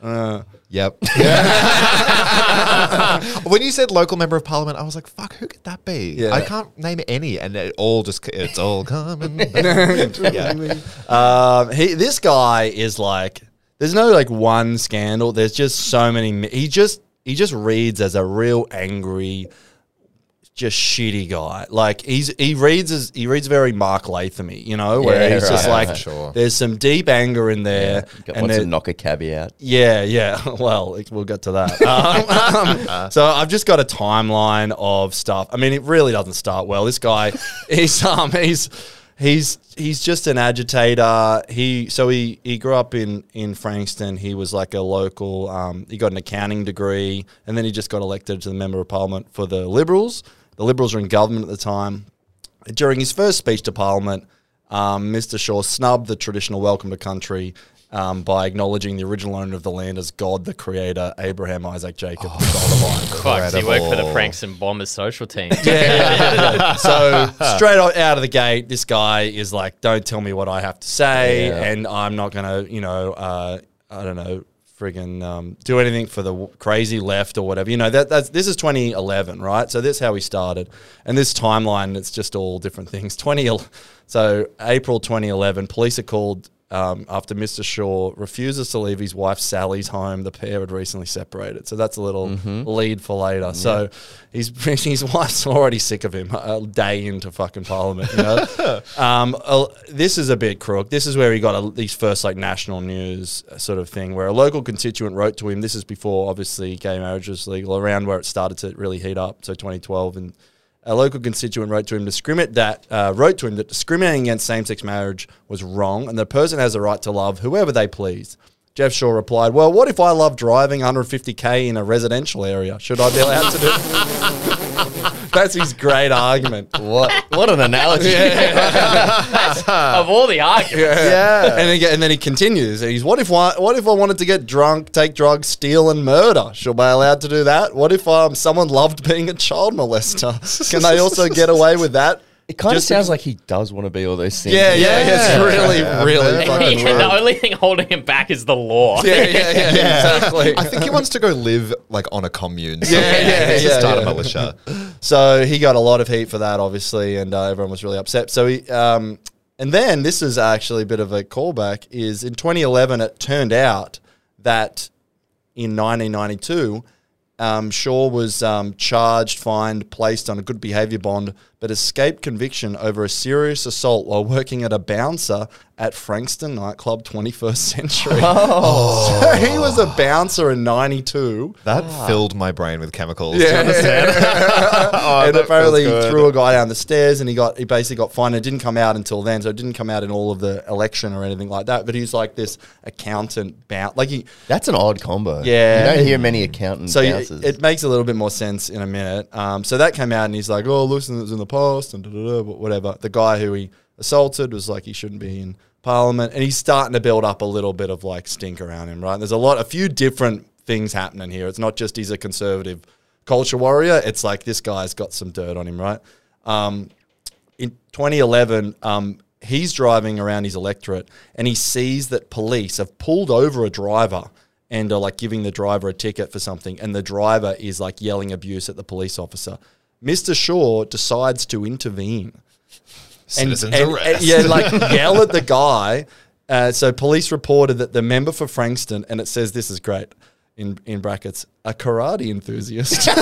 Uh, Yep. *laughs* when you said local member of parliament, I was like, "Fuck, who could that be?" Yeah. I can't name any, and it all just it's all coming. *laughs* yeah. Um, he this guy is like there's no like one scandal. There's just so many. He just he just reads as a real angry, just shitty guy. Like he's he reads as he reads very Mark Lathamy, you know, where Yeah, he's just right, like sure. there's some deep anger in there, Got- and wants there- to knock a cabbie out. yeah, yeah. *laughs* Well, it- we'll get to that. *laughs* Um, um, so I've just got a timeline of stuff. I mean, it really doesn't start well. This guy, *laughs* he's um, he's he's he's just an agitator. He so he he grew up in in Frankston. He was like a local. Um, he got an accounting degree, and then he just got elected to the member of parliament for the Liberals. The Liberals were in government at the time. During his first speech to Parliament, um, Mr. Shaw snubbed the traditional welcome to country um, by acknowledging the original owner of the land as God, the Creator, Abraham, Isaac, Jacob, the God of *laughs* Isaac. Fuck, he worked for the Incredible. and Bombers social team. *laughs* yeah. *laughs* so straight out of the gate, this guy is like, "Don't tell me what I have to say, Yeah. and I'm not gonna, you know, uh, I don't know, friggin' um, do anything for the crazy left or whatever. You know that that's this is 2011, right? So this is how we started, and this timeline it's just all different things. *laughs* 20, so April 2011, police are called. Um, after Mr. Shaw refuses to leave his wife Sally's home, the pair had recently separated. So that's a little lead for later. So he's *laughs* his wife's already sick of him a day into fucking Parliament. You know, *laughs* um, uh, this is a bit crook. This is where he got a, these first like national news uh, sort of thing, where a local constituent wrote to him. This is before obviously gay marriage was legal, around where it started to really heat up. So 2012 and. A local constituent wrote to him discriminate that uh, wrote to him that discriminating against same-sex marriage was wrong, and the person has a right to love whoever they please. Geoff Shaw replied, "Well, what if I love driving 150k in a residential area? Should I be allowed to do?" *laughs* That's his great argument. What what an analogy. *laughs* of all the arguments. Yeah. And, again, and then he continues. He's what if I, what if I wanted to get drunk, take drugs, steal, and murder? Should I be allowed to do that? What if um, someone loved being a child molester? Can they also get away with that? It kind of Just sounds like he does want to be all those things. Yeah, yeah, yeah. it's really, Yeah. really Yeah. fucking Yeah, the only thing holding him back is the law. Yeah, yeah, *laughs* yeah, exactly. I think he wants to go live like on a commune. Yeah, somewhere. yeah, He wants yeah, start yeah. a militia. So he got a lot of heat for that, obviously, and uh, everyone was really upset. So he, um, and then this is actually a bit of a callback. Is in 2011, it turned out that in 1992, um, Shaw was um, charged, fined, placed on a good behaviour bond, but escaped conviction over a serious assault while working at a bouncer at Frankston nightclub 21st Century. *laughs* *laughs* So he was a bouncer in 92. That filled my brain with chemicals. Yeah. Do you understand? *laughs* oh, and apparently feels good. threw a guy down the stairs and he got he basically got fined. It didn't come out until then, so it didn't come out in all of the election or anything like that. But he's like this accountant bounce like he That's an odd combo. Yeah. You don't hear many accountant so it, it makes a little bit more sense in a minute. Um, so that came out and he's like, oh, listen, it was in the past and whatever. The guy who he assaulted was like he shouldn't be in parliament, and he's starting to build up a little bit of like stink around him. Right? There's a lot, a few different things happening here. It's not just he's a conservative culture warrior. It's like this guy's got some dirt on him, right? Um, in 2011, um, he's driving around his electorate and he sees that police have pulled over a driver and are like giving the driver a ticket for something, and the driver is like yelling abuse at the police officer. Mr. Shaw decides to intervene and, and- and- yeah, like yell at the guy. Uh, so police reported that the member for Frankston, and it says this is great in in brackets, a karate enthusiast. *laughs*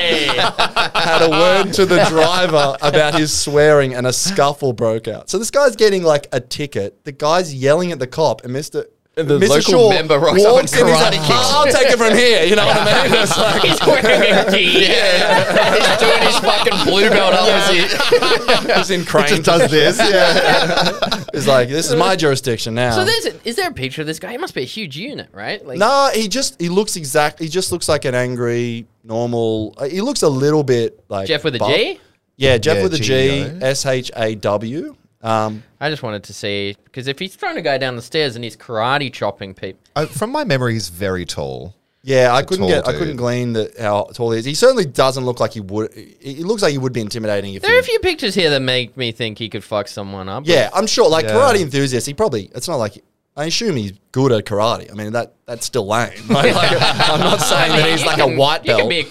had a word to the driver about his swearing and a scuffle broke out. So this guy's getting like a ticket. The guy's yelling at the cop and Mr. And the Mr. local Shaw member rocks up walks and in, he's karate like, kicks "Oh, I'll take it from here. You know what I mean? It's like, *laughs* He's wearing a *laughs* gi. He's doing his fucking blue belt opposite. he's in crane. just does this. Yeah. *laughs* He's like, this is my jurisdiction now. So there's a, is there a picture of this guy? He must be a huge unit, right? Like, No, he just he looks exact. He just looks like an angry, normal. uh, He looks a little bit like Geoff with a buff. G? Yeah, Geoff Yeah, with a G, G-O. S H A W. Um, I just wanted to see because if he's throwing a guy down the stairs and he's karate chopping people, Uh, from my memory, he's very tall. yeah, I a couldn't tall get, I couldn't glean that how tall he is. He certainly doesn't look like he would. He he looks like he would be intimidating if there are a few pictures here that make me think he could fuck someone up. Yeah, I'm sure. Like Yeah. karate enthusiast, he probably. It's not like. I assume he's good at karate. I mean that that's still lame. *laughs* Right? Like, I'm not *laughs* saying that he's like can- a white You belt. can be a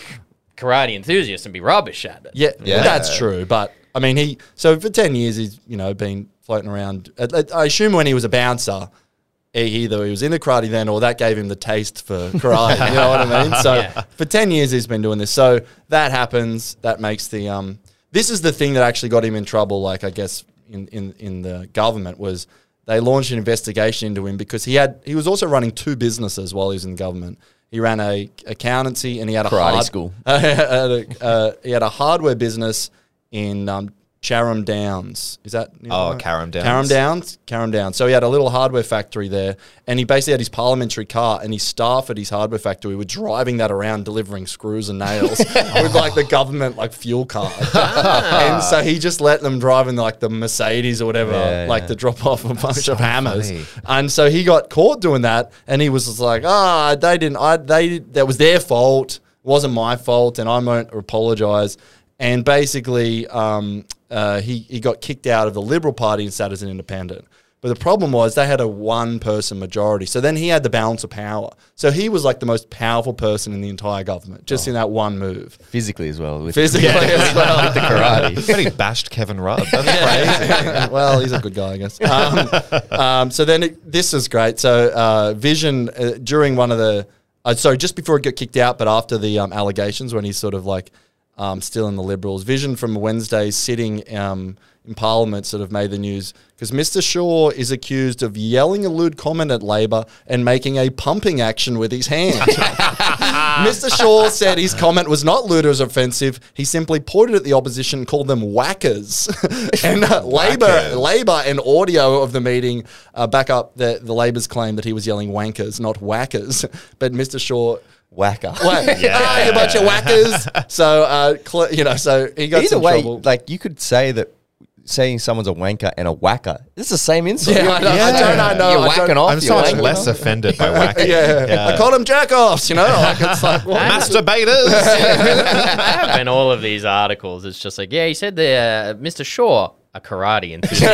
karate enthusiast and be rubbish at it. Yeah, Yeah. that's true. But I mean, he so for ten years he's you know been floating around. I, assume when he was a bouncer, he, either he was into karate then, or that gave him the taste for *laughs* karate. you know what I mean? So Yeah. for ten years he's been doing this. So that happens. That makes the um. This is the thing that actually got him in trouble. Like I guess in in in the government was. They launched an investigation into him because he had he was also running two businesses while he was in government. He ran a accountancy and he had a Karate hard- school. *laughs* uh, uh, he had a hardware business in um, Downs. Is that Oh? Carrum Downs. Carrum Downs, Carrum Downs. So he had a little hardware factory there, and he basically had his parliamentary car, and his staff at his hardware factory were driving that around, delivering screws and nails *laughs* with like the government like fuel card. *laughs* and so he just let them drive in like the Mercedes or whatever, Yeah, like yeah. to drop off a bunch so of hammers. funny. And so he got caught doing that, and he was just like, "Ah, they didn't. I they that was their fault. It wasn't my fault, and I won't apologize." And basically, um, uh, he he got kicked out of the Liberal Party and sat as an independent. But the problem was they had a one person majority. So then he had the balance of power. So he was like the most powerful person in the entire government, just in that one move. Physically as well. With Physically as *laughs* well. with the karate. But he bashed Kevin Rudd. That's crazy. *laughs* well, he's a good guy, I guess. Um, um, so then it, this is great. So uh, Vision uh, during one of the, uh, sorry, just before he got kicked out, but after the um, allegations when he's sort of like um, still in the Liberals, Vision from Wednesday's sitting um, in Parliament sort of made the news because Mr. Shaw is accused of yelling a lewd comment at Labor and making a pumping action with his hand. *laughs* Mr. Shaw said his comment was not lewd or offensive. He simply pointed at the opposition called them whackers. *laughs* and uh, Labor, Labor and audio of the meeting uh, back up the, the Labor's claim that he was yelling wankers, not whackers. *laughs* But Mr. Shaw. Whacker. Whack, ah, you bunch of whackers. So, uh, cl- you know, so he got Either some way, trouble. like you could say that saying someone's a wanker and a whacker, it's the same insult. Yeah, I know, I don't- I know, You're I whacking don't- off. I'm so you're much wanking less off. offended by whacking. *laughs* yeah. I call them jack offs, you know? Like, it's like, what? *laughs* Masturbators. *laughs* There have been all of these articles. It's just like, yeah, he said the uh, Mr. Shaw, a karate enthusiast.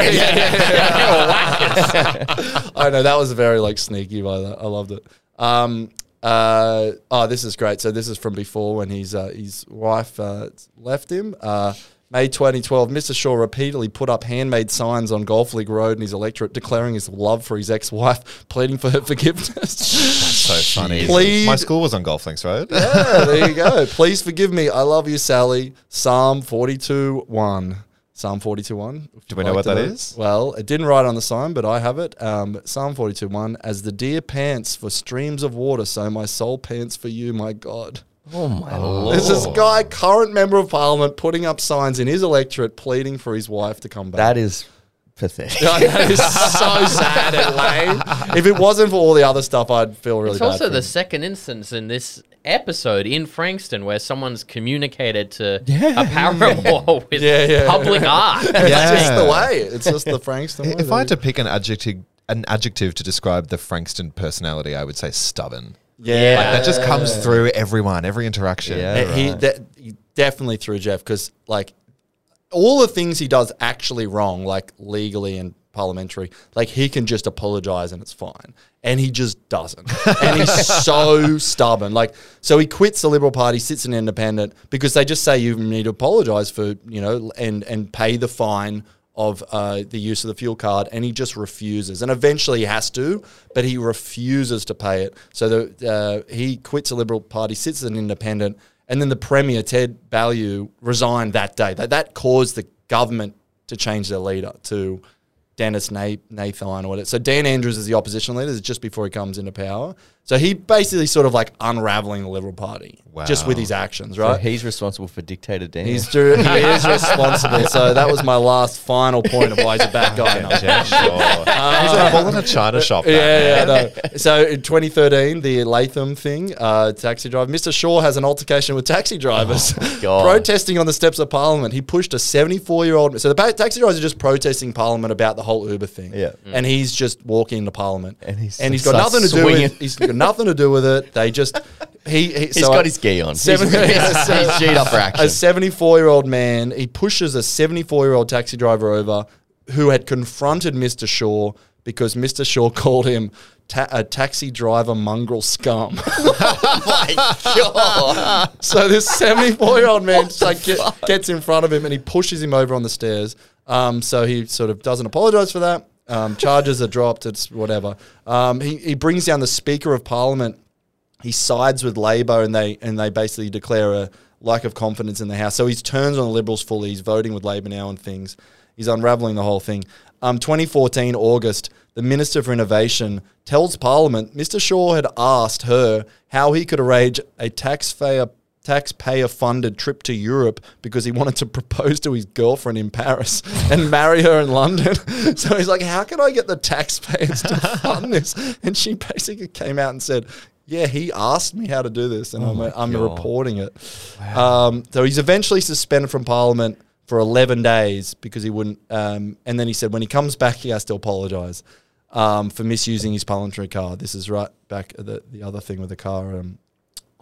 I know that was very like sneaky by that. I loved it. Um, uh, oh, this is great. So this is from before when his uh, his wife uh, left him. Uh, May 2012, Mr. Shaw repeatedly put up handmade signs on Golf Links Road in his electorate declaring his love for his ex-wife, *laughs* pleading for her forgiveness. That's so funny. *laughs* Please. My school was on Golf Links Road. yeah, there you go. *laughs* Please forgive me. I love you, Sally. Psalm 42 1. Psalm 42 1. Do we know what that is? Well, it didn't write on the sign, but I have it. Um, Psalm 42 1. As the deer pants for streams of water, so my soul pants for you, my God. Oh my lord. There's this guy, current member of parliament, putting up signs in his electorate pleading for his wife to come back. That is pathetic. *laughs* that is so sad and lame. If it wasn't for all the other stuff, I'd feel really It's bad. also for the him. second instance in this episode in Frankston where someone's communicated to *laughs* Yeah. a paramour with Yeah, yeah. public *laughs* art. It's just the way. It's just the Frankston way. If I had to pick an adjective, an adjective to describe the Frankston personality, I would say stubborn. yeah, Like that just comes through everyone, every interaction. Yeah. Uh, he, right. de- he definitely threw Geoff because like all the things he does actually wrong, like legally and parliamentary, like he can just apologize and it's fine, and he just doesn't, and he's *laughs* so stubborn. Like so, he quits the Liberal Party, sits an independent because they just say you need to apologize for you know and and pay the fine of uh, the use of the fuel card, and he just refuses. And eventually he has to, but he refuses to pay it. So the, uh, he quits the Liberal Party, sits as an independent, and then the Premier, Ted Baillieu, resigned that day. That, that caused the government to change their leader to Dennis Na- Nathan or whatever. So Dan Andrews is the opposition leader, this just before he comes into power. So he basically sort of like unraveling the Liberal Party just with his actions, So right? he's responsible for dictator Dan. He's he *laughs* is responsible. So that was my last final point of why he's a bad guy. Yeah, *laughs* sure. He's like pulling a china shop. *laughs* Yeah, that yeah, no. So in 2013, the Latham thing, uh, taxi driver, Mr. Shaw has an altercation with taxi drivers, God. protesting on the steps of Parliament. He pushed a 74 year old. So the taxi drivers are just protesting Parliament about the whole Uber thing. Yeah. and he's just walking into Parliament, And he's- and he's got nothing to do swinging. with. Nothing to do with it. They just he. he He's got his gi on. Seven, he's, *laughs* he's G'd up for action. a 74 year old man, he pushes a 74 year old taxi driver over who had confronted Mr. Shaw because Mr. Shaw *laughs* called him ta- a taxi driver mongrel scum. *laughs* My God! so this 74 year old man just like get, gets in front of him and he pushes him over on the stairs. Um, so he sort of doesn't apologize for that. Um, charges are dropped. It's whatever. Um, he, he brings down the Speaker of Parliament he sides with Labor and they and they basically declare a lack of confidence in the House. So he turns on the Liberals fully. He's voting with Labor now and things. He's unraveling the whole thing. Um, 2014 August, the Minister for Innovation tells Parliament Mr. Shaw had asked her how he could arrange a taxpayer taxpayer funded trip to Europe because he wanted to propose to his girlfriend in Paris and marry her in London. *laughs* so he's like, How can I get the taxpayers to *laughs* fund this? And she basically came out and said, Yeah, he asked me how to do this, and I'm, I'm reporting it. Um, so he's eventually suspended from Parliament for 11 days because he wouldn't. Um, and then he said when he comes back, he has to apologise um, for misusing his parliamentary car. This is right back at the, the other thing with the car.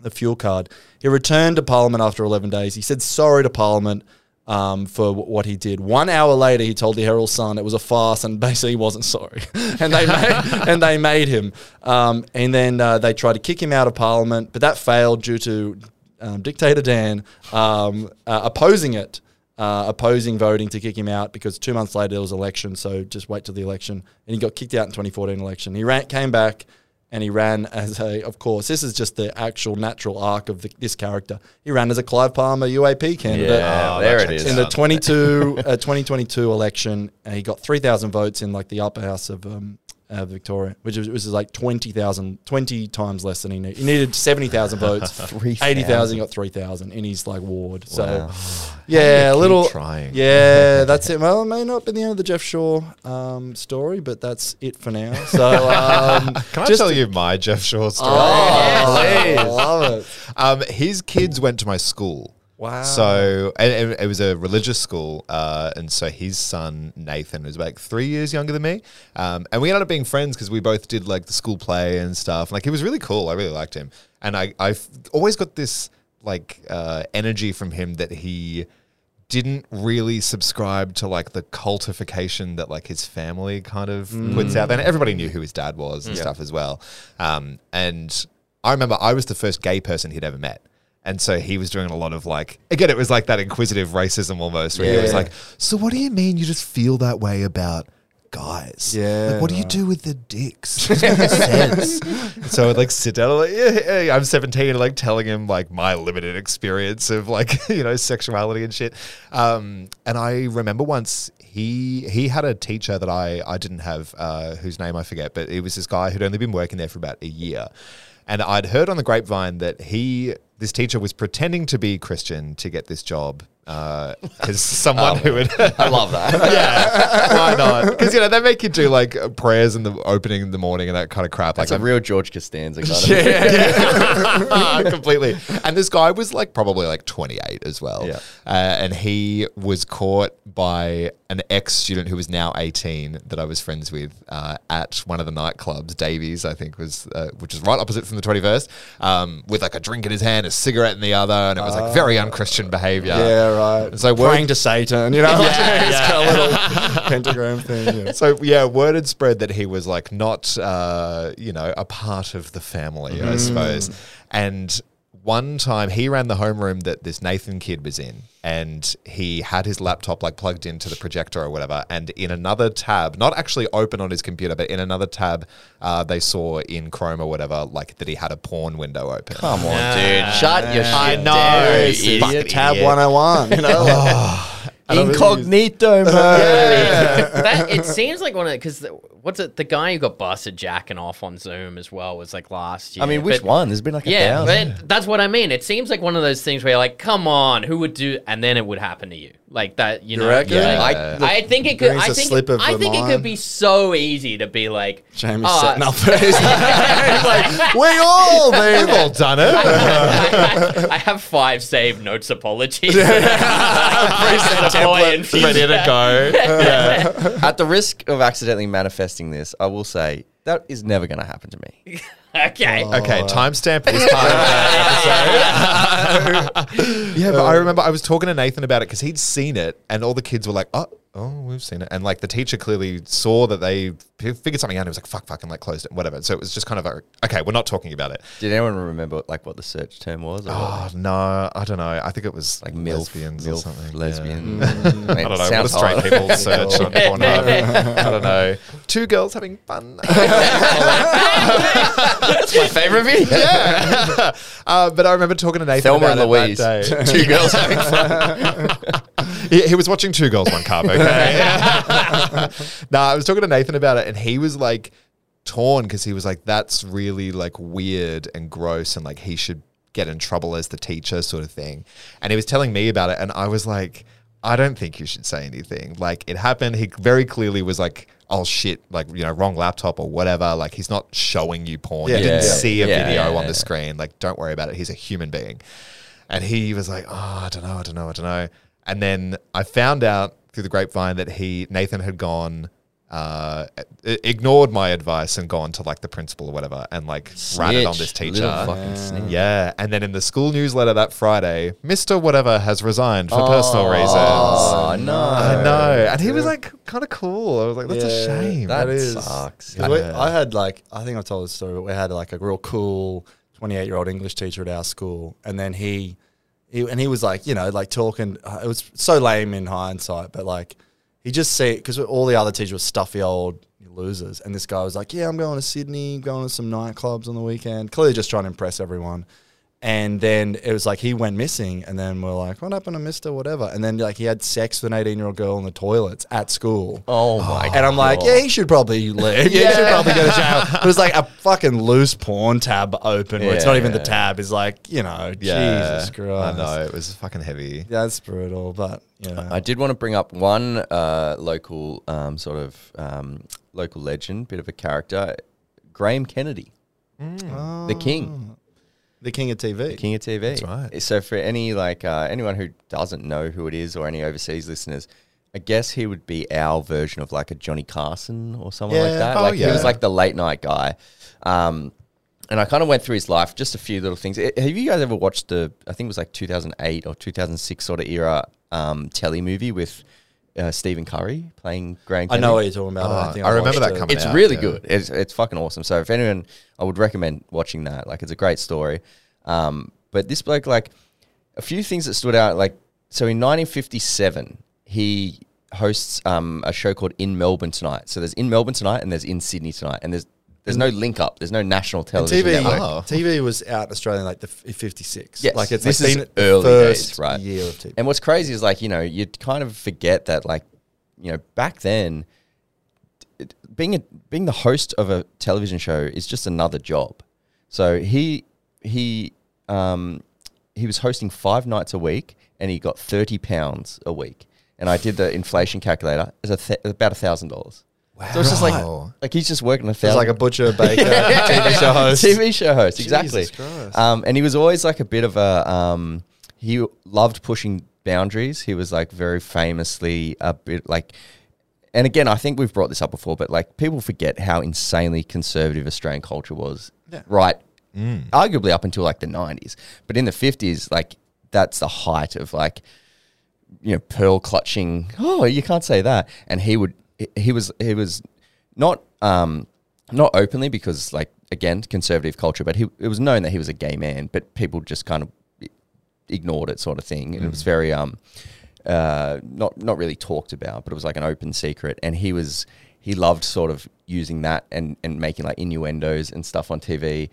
The fuel card. He returned to Parliament after 11 days. He said sorry to Parliament, um, for w- what he did. One hour later, he told the Herald Sun it was a farce and *laughs* basically he wasn't sorry, *laughs* and they made, *laughs* and they made him. Um, and then uh, they tried to kick him out of Parliament, but that failed due to um, dictator Dan um, uh, opposing it. Uh, opposing voting to kick him out because two months later there was election, so just wait till the election, and he got kicked out in 2014 election. He ran, came back, and he ran as a, of course, this is just the actual natural arc of the, this character. He ran as a Clive Palmer UAP candidate Yeah, Oh, there that it checks is. in the out. 22 uh, 2022 election. And he got 3,000 votes in like the upper house of um, uh, Victoria, which was, was like 20,000, 20 times less than he needed. He needed 70,000 votes. *laughs* 3,000. 80,000 got 3,000 in his like ward. So yeah, a little trying? Yeah, *laughs* that's it. Well, it may not be the end of the Geoff Shaw um, story, but that's it for now. So *laughs* um, Can I just- tell you my Geoff Shaw story? Oh, Yes, I love it. Um, his kids went to my school. Wow. So and, and it was a religious school, uh, and so his son Nathan was like three years younger than me, um, and we ended up being friends because we both did like the school play and stuff. Like he was really cool. I really liked him, and I I've always got this like uh, energy from him that he didn't really subscribe to like the cultification that like his family kind of puts out there. And everybody knew who his dad was and stuff as well. Um, and I remember I was the first gay person he'd ever met. And so he was doing a lot of like, again, it was like that inquisitive racism almost, where he was like, So what do you mean you just feel that way about guys? Yeah, Like, what do you do with the dicks? It doesn't make sense. So I would like sit down and like, yeah, yeah, I'm 17 and like telling him like my limited experience of like, *laughs* you know, sexuality and shit. Um, and I remember once he he had a teacher that I, I didn't have, uh, whose name I forget, but it was this guy who'd only been working there for about a year. And I'd heard on the grapevine that he, this teacher was pretending to be Christian to get this job. Because someone who would I love that. *laughs* yeah, why not? Because you know they make you do like uh, prayers in the opening in the morning and that kind of crap. That's like a real George Costanza kind of. *laughs* *laughs* completely. And this guy was like probably like 28 as well. Yeah. Uh, and he was caught by an ex student who was now 18 that I was friends with uh, at one of the nightclubs, Davies, I think was, uh, which is right opposite from the 21st, um, with like a drink in his hand, a cigarette in the other. And it was like very unchristian behavior. Yeah, right. So word- praying to Satan, you know, *laughs* Yeah, *laughs* yeah. got a little *laughs* pentagram thing. Yeah. So yeah, word had spread that he was like not, uh, you know, a part of the family, I suppose. And one time he ran the homeroom that this Nathan kid was in, and he had his laptop like plugged into the projector or whatever. And in another tab, not actually open on his computer, but in another tab, uh, they saw in Chrome or whatever, like that he had a porn window open. Come on, dude. Shut your shit I know, down, you you idiot. Tab 101, you know? *laughs* *laughs* like- Incognito *laughs* mode. that, it seems like one of because what's it? The guy who got busted jacking off on Zoom as well was like last year. I mean, which But- one? There's been like a Yeah, thousand. but that's what I mean. It seems like one of those things where you're like, "Come on, who would do?" And then it would happen to you, like that. You know, reckon? Yeah. I, I think it could. brings I a think. slip of I think it could be so easy to be like, Jamie's "Oh, setting up for his like, we all, We've all done it. I have five saved notes apologies. Deploy *laughs* Ready to go. *laughs* Yeah. At the risk of accidentally manifesting this, I will say that is never going to happen to me. *laughs* Okay. Oh. Okay, timestamp this part of the *laughs* episode. yeah, but I uh, remember I was talking to Nathan about it because he'd seen it, and all the kids were like, "Oh, oh, we've seen it," and like the teacher clearly saw that they figured something out. and He was like, "Fuck, fuck," and like closed it, whatever. So it was just kind of like, okay, we're not talking about it. Did anyone remember like what the search term was? Oh no, I don't know. I think it was like like MILF, lesbians or something. lesbian. Yeah. *laughs* I don't know. What do straight people search on *laughs* Pornhub? I don't know. Two girls having fun. *laughs* That's my favorite video. yeah. uh, but I remember talking to Nathan Thelma about and it Louise. that day. Two girls having fun. He, he was watching Two Girls, One Cup. Okay. *laughs* *laughs* no, I was talking to Nathan about it, and he was like torn because he was like, "That's really like weird and gross, and like he should get in trouble as the teacher, sort of thing." And he was telling me about it, and I was like, "I don't think you should say anything. Like it happened. He very clearly was like." Oh shit! Like you know, wrong laptop or whatever. Like he's not showing you porn. Yeah. you didn't Yeah. see a Yeah, video on the screen. Like, don't worry about it. He's a human being. And he was like, oh, I don't know, I don't know, I don't know. And then I found out through the grapevine that he, Nathan had gone uh, ignored my advice and gone to like the principal or whatever and like ratted on this teacher. Little fucking snitch. Yeah, and then in the school newsletter that Friday, Mister Whatever has resigned for personal reasons. Oh no! I know, and he was like kind of cool. I was like, that's a shame. That That is- sucks. 'Cause we- I had like I think I've told this story, but we had like a real cool 28 year old English teacher at our school, and then he, he and he was like you know like talking. Uh, it was so lame in hindsight, but like he just see because all the other teachers were stuffy old losers, and this guy was like, yeah, I'm going to Sydney, going to some nightclubs on the weekend, clearly just trying to impress everyone. And then it was like he went missing, and then we're like, "What happened to Mister Whatever?" And then like he had sex with an eighteen-year-old girl in the toilets at school. Oh my! God. And I'm like, God. yeah, he should probably *laughs* leave. Yeah, he should probably go to jail. It was like a fucking loose porn tab open where it's not even the tab. Is like, you know, Yeah, Jesus Christ. I know it was fucking heavy. That's brutal, but you know. I did want to bring up one uh, local um, sort of um, local legend, bit of a character, Graham Kennedy, the king, the king of TV. the king of TV. That's right. So for any like uh, anyone who doesn't know who it is or any overseas listeners. I guess he would be our version of like a Johnny Carson or someone like that. Oh, like he was like the late night guy. Um, and I kind of went through his life, just a few little things. Eh, Have you guys ever watched the? I think it was like 2008 or 2006 sort of era um, telly movie with uh, Stephen Curry playing Grand. Graham. I know what you're talking about. Oh, I, think I remember that it. coming It's out, really yeah. good. It's it's fucking awesome. So if anyone, I would recommend watching that. Like it's a great story. Um, but this bloke, like a few things that stood out. Like so, in 1957, he hosts um, a show called In Melbourne Tonight. So there's In Melbourne Tonight and there's In Sydney Tonight, and there's there's no link up. There's no national television. TV. Oh. TV was out in Australia in like the f- 56. Yes. Like it's this like is early days, right? year of TV. And what's crazy is like, you know, you kind of forget that like, you know, back then it, being a, being the host of a television show is just another job. So he he um he was hosting 5 nights a week and he got 30 pounds a week. And I did the inflation calculator. It's th- about a $1000. Wow. So it's just like like he's just working a It's thousand. like a butcher, baker, *laughs* TV *laughs* show host. TV show host, exactly. Jesus Um, and he was always like a bit of a. Um, he loved pushing boundaries. He was like very famously a bit like. And again, I think we've brought this up before, but like people forget how insanely conservative Australian culture was, right? Mm. Arguably up until like the 90s. But in the 50s, like that's the height of like you know, pearl clutching. Oh, you can't say that. And he would he was he was not um not openly because like again conservative culture but he it was known that he was a gay man but people just kind of ignored it sort of thing and it was very um uh not not really talked about but it was like an open secret and he was he loved sort of using that and and making like innuendos and stuff on TV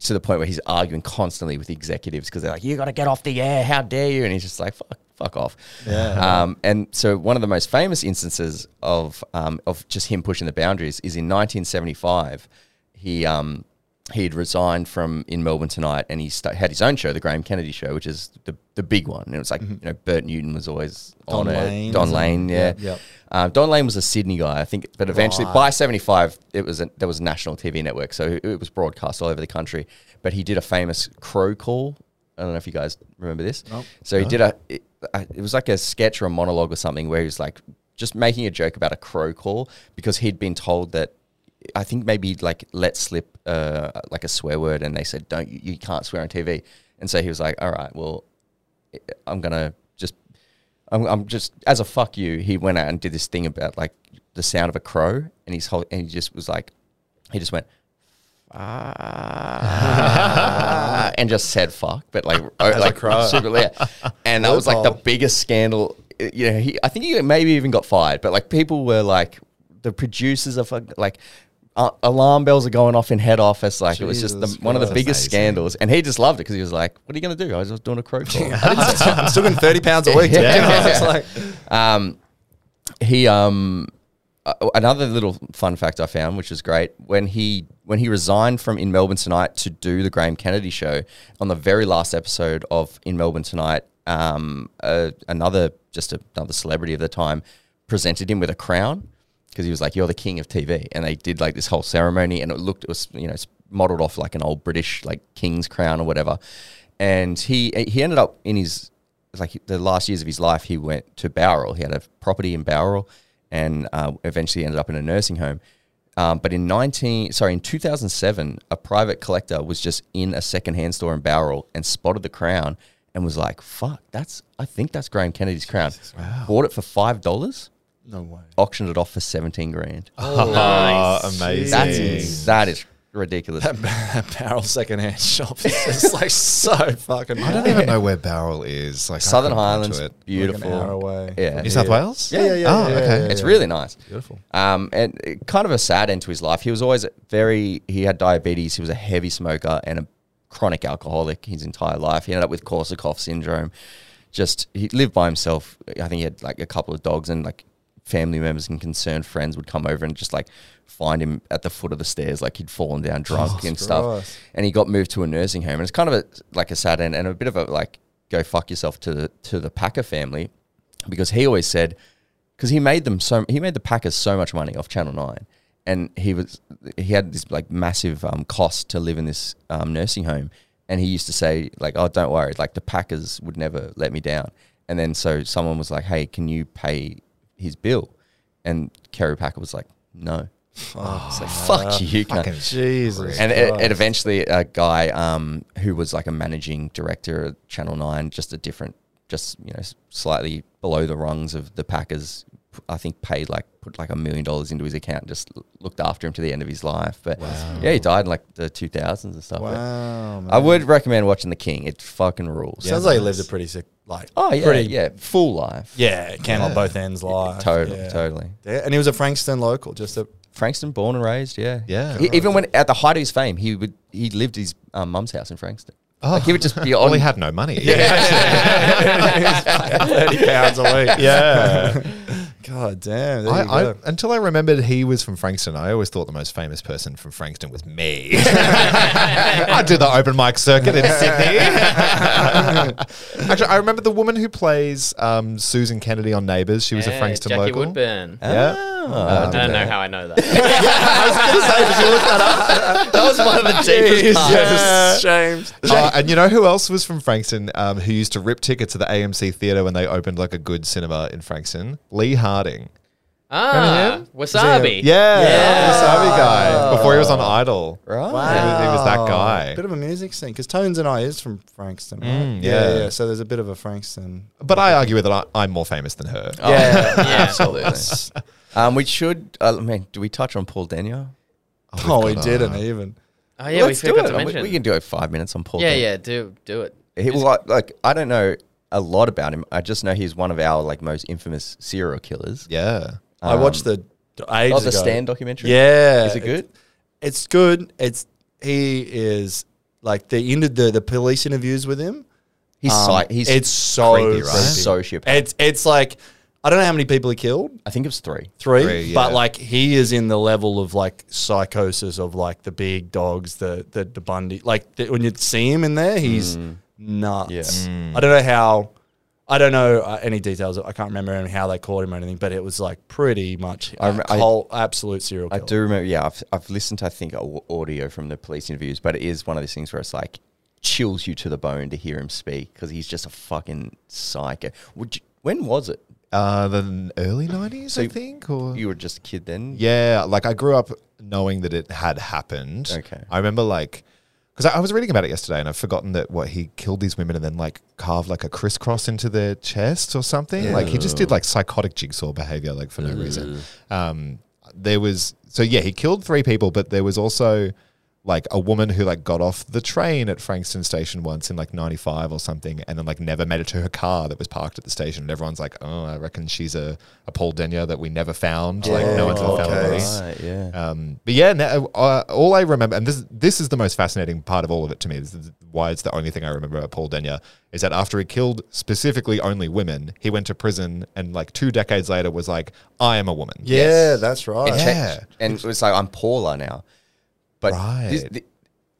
to the point where he's arguing constantly with the executives because they're like, "You got to get off the air! How dare you?" And he's just like, "Fuck, fuck off." Yeah. Um, and so one of the most famous instances of um, of just him pushing the boundaries is in 1975. He um, he had resigned from in Melbourne Tonight, and he sta had his own show, the Graham Kennedy Show, which is the the big one. And it was like you know Bert Newton was always Don on Lane, it. Don? Lane, yeah. Yep, yep. Uh, Don Lane was a Sydney guy, I think, but eventually Right. by '75 it was a, there was a national TV network, so it was broadcast all over the country. But he did a famous crow call. I don't know if you guys remember this. Nope. So he did a it, was like a sketch or a monologue or something where he was like just making a joke about a crow call because he'd been told that I think maybe like let slip uh, like a swear word and they said don't you, you can't swear on TV and so he was like all right well I'm gonna just I'm, I'm just as a fuck you he went out and did this thing about like the sound of a crow and his whole and he just was like he just went ah, *laughs* and just said fuck, but like *laughs* like super yeah. And that was like the biggest scandal. You know, he I think he maybe even got fired, but like people were like the producers of like. Uh, alarm bells are going off in head office. Like it was just the, one of the biggest scandals, and he just loved it because he was like, "What are you going to do? I was just doing a crow call." *laughs* I didn't say- I'm still getting 30 pounds a week. Yeah. It's like, um, he um, uh, another little fun fact I found, which was great when he when he resigned from In Melbourne Tonight to do the Graham Kennedy show on the very last episode of In Melbourne Tonight. Um, uh, another just another celebrity of the time presented him with a crown because he was like, "You're the king of TV," and they did like this whole ceremony, and it looked it was you know modeled off like an old British like king's crown or whatever. And he he ended up in his like the last years of his life, he went to Bowral. He had a property in Bowral, and uh, eventually ended up in a nursing home. Um, but in 19, sorry, in 2007, a private collector was just in a secondhand store in Bowral and spotted the crown and was like, "Fuck, that's I think that's Graham Kennedy's crown." Wow! Bought it for five dollars, No way. auctioned it off for seventeen grand. *laughs* Oh, Nice. amazing. That's that is ridiculous. That Bowral secondhand shop is just like so fucking. I don't even know where Bowral is. Like I Southern couldn't go to Highlands, it. beautiful. Like an hour away. Yeah. New South Wales. Yeah, yeah, yeah. Oh, yeah, okay. yeah, It's yeah. really nice. beautiful. Um, and it- kind of a sad end to his life. He was always very, he had diabetes. He was a heavy smoker and a chronic alcoholic his entire life. He ended up with Korsakoff syndrome. Just, he lived by himself. I think he had like a couple of dogs and like family members and concerned friends would come over and just like find him at the foot of the stairs, like he'd fallen down drunk and stuff. Christ. And he got moved to a nursing home. And it's kind of a, like a sad end and a bit of a like, go fuck yourself to the, to the Packer family because he always said, because he made them so he made the Packers so much money off Channel Nine, and he was he had this like massive um, cost to live in this um, nursing home, and he used to say like, "Oh, don't worry, like the Packers would never let me down." And then so someone was like, "Hey, can you pay his bill?" And Kerry Packer was like, "No." It's like fuck you, cunt." Fucking Jesus. And it, Christ. it eventually a guy um, who was like a managing director at Channel Nine, just a different, just you know, slightly below the rungs of the Packers. I think paid like put like a million dollars into his account, and just looked after him to the end of his life. But yeah, he died in like the two thousands and stuff. Wow. I would recommend watching The King. It fucking rules. Sounds like he lived a pretty sick, like. Oh yeah, pretty, yeah, full life. Yeah, can on both ends life. Totally, yeah. totally. Yeah, and he was a Frankston local, just a. Frankston, born and raised. Yeah, Yeah. He, even when at the height of his fame, he would he lived his um, mum's house in Frankston. Oh. Like he would just be on. Well, he had no money. *laughs* Thirty pounds a week. yeah. *laughs* God damn. There you I, I, until I remembered he was from Frankston, I always thought the most famous person from Frankston was me. *laughs* I do the open mic circuit in Sydney. Actually, I remember the woman who plays um, Susan Kennedy on Neighbours. She was a Yeah, Frankston Jackie local. Woodburne. Yeah. Oh, I don't know how I know that. *laughs* I was going to say, did you look that up? That was one of the deepest cuts. Yes, James. Uh, and you know who else was from Frankston um, who used to rip tickets to the AMC theatre when they opened like a good cinema in Frankston? Lee Harding. ah, him? Wasabi. Yeah, Yeah. Wasabi guy. Before he was on Idol. Right. He was, he was that guy. Bit of a music scene because Tones and I is from Frankston, right? Mm, yeah. yeah. yeah, So there's a bit of a Frankston. But I argue with that I, I'm more famous than her. Oh, Yeah. *laughs* Yeah. absolutely. *laughs* um, we should. Uh, I mean, do we touch on Paul Denyer? Oh, we didn't uh, even. Oh yeah, Let's we do forgot it. to I mention. We can do it five minutes on Paul. yeah, Denyer. yeah, do do it. He, well, like, like I don't know a lot about him. I just know he's one of our like most infamous serial killers. Yeah. I watched the d- ages Oh, the ago. Stand documentary. Yeah, Is it good? It's good. It's he is like the end the the police interviews with him. He's um, psych- he's it's so creepy, right? sociopath. It's it's like I don't know how many people he killed. I think it was three. Three, Three, but yeah. like he is in the level of like psychosis of like the big dogs, the the, the Bundy. Like the, when you see him in there, he's nuts. Yeah. I don't know how. I don't know uh, any details. I can't remember how they caught him or anything, but it was like pretty much I a rem- I- whole absolute serial I killer. do remember. Yeah, I've, I've listened to I think au- audio from the police interviews, but it is one of those things where it's like chills you to the bone to hear him speak because he's just a fucking psycho. Would you, when was it? Uh, the early 90s, So I think? Or You were just a kid then. Yeah, like I grew up knowing that it had happened. Okay. I remember like because I, I was reading about it yesterday and I've forgotten that what he killed these women and then like carved like a crisscross into their chest or something. Like he just did like psychotic jigsaw behavior like for no reason. Um, there was so yeah, he killed three people, but there was also like a woman who like got off the train at Frankston station once in like 95 or something and then like never made it to her car that was parked at the station and everyone's like oh I reckon she's a, a Paul Denyer that we never found like no one's ever found the okay. body Right, yeah. um, but yeah, no, uh, all I remember, and this this is the most fascinating part of all of it to me. This is why it's the only thing I remember about Paul Denyer is that after he killed specifically only women, he went to prison, and like two decades later was like, "I am a woman." Yeah, that's right. It Yeah. And it was like, I'm Paula now. But this, the,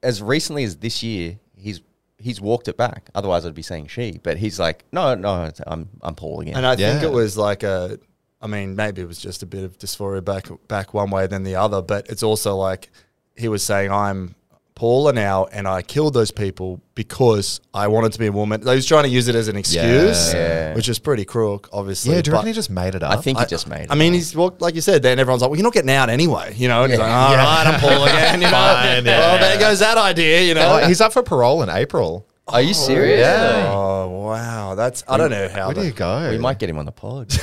as recently as this year, he's he's walked it back. Otherwise, I'd be saying she. But he's like, no, no, I'm I'm Paul again. And I think it was like a, I mean, maybe it was just a bit of dysphoria back back one way than the other, but it's also like he was saying, "I'm Paula now, and I killed those people because I wanted to be a woman. They was trying to use it as an excuse, Yeah. which is pretty crook, obviously. Yeah, do you reckon he just made it up? I think he just made. It I mean, he's well, like you said. Then everyone's like, "Well, you're not getting out anyway," you know. And he's like, "All right, I'm Paul again." You know, *laughs* Fine, yeah. well, there goes that idea. You know. Oh, he's up for parole in April. Are you serious? Yeah. oh wow, that's I don't know how. Where do that- you go? We might get him on the pod. *laughs* *laughs*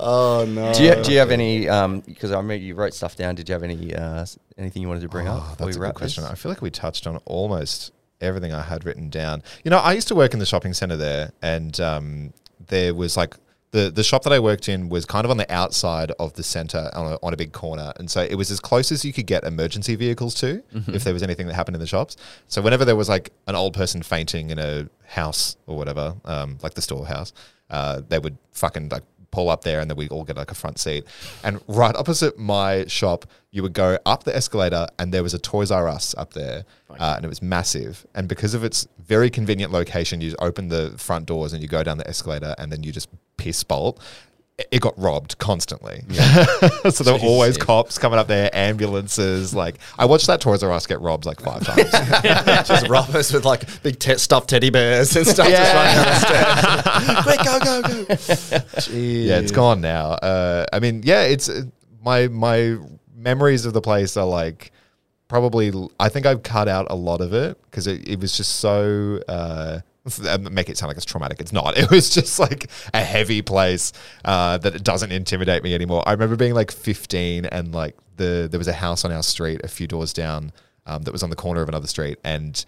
oh no. do you do you have any? Because I remember you wrote stuff down. Did you have any uh, s- anything you wanted to bring up? Oh, before that's we a good wrap question. this? I feel like we touched on almost everything I had written down. You know, I used to work in the shopping center there, and um, there was like the the shop that I worked in was kind of on the outside of the center on a, on a big corner, and so it was as close as you could get emergency vehicles to if there was anything that happened in the shops. So whenever there was like an old person fainting in a house or whatever, um, like the storehouse, uh, they would fucking like pull up there and then we all get like a front seat. And right opposite my shop, you would go up the escalator and there was a Toys R Us up there uh, and it was massive. And because of its very convenient location, you open the front doors and you go down the escalator and then you just piss bolt. It- got robbed constantly. *laughs* *laughs* so there were always cops coming up there, ambulances. Like I watched that Toys R Us get robbed like five times. *laughs* just robbers with like big te- stuffed teddy bears and stuff just running down. Quick, go, go, go. Jeez. yeah, it's gone now. Uh, I mean, yeah, it's uh, my my memories of the place are like probably. I think I've cut out a lot of it because it, it was just so. Uh, make it sound like it's traumatic. It's not. *laughs* It was just like a heavy place uh, that it doesn't intimidate me anymore. I remember being like 15 and like the there was a house on our street a few doors down um, that was on the corner of another street and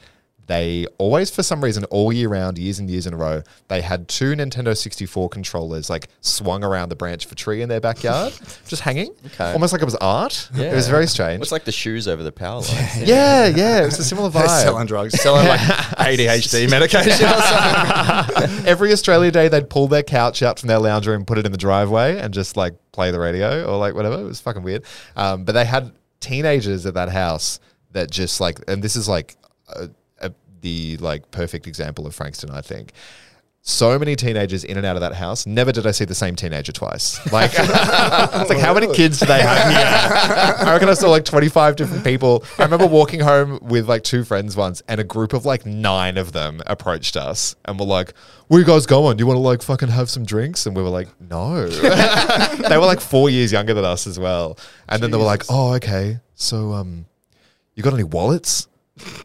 they always for some reason all year round years and years in a row they had two nintendo 64 controllers like swung around the branch of a tree in their backyard *laughs* just hanging. Okay. almost like it was art. It was very strange. It's like the shoes over the power *laughs* lines. yeah yeah it was a similar They're selling drugs, *laughs* selling like ADHD medication or something. every australia day they'd pull their couch out from their lounge room put it in the driveway and just like play the radio or like whatever. It was fucking weird. Um, but they had teenagers at that house that just like and this is like a, a, the like perfect example of frankston i think so many teenagers in and out of that house. Never did I see the same teenager twice. *laughs* Like, it's like how many kids do they have here? I reckon I saw like 25 different people. I remember walking home with like two friends once, and a group of like nine of them approached us and were like, "Where you guys going? Do you want to like fucking have some drinks?" And we were like, "No." *laughs* they were like four years younger than us as well. And then they were like, "Oh, okay. So, um, you got any wallets?"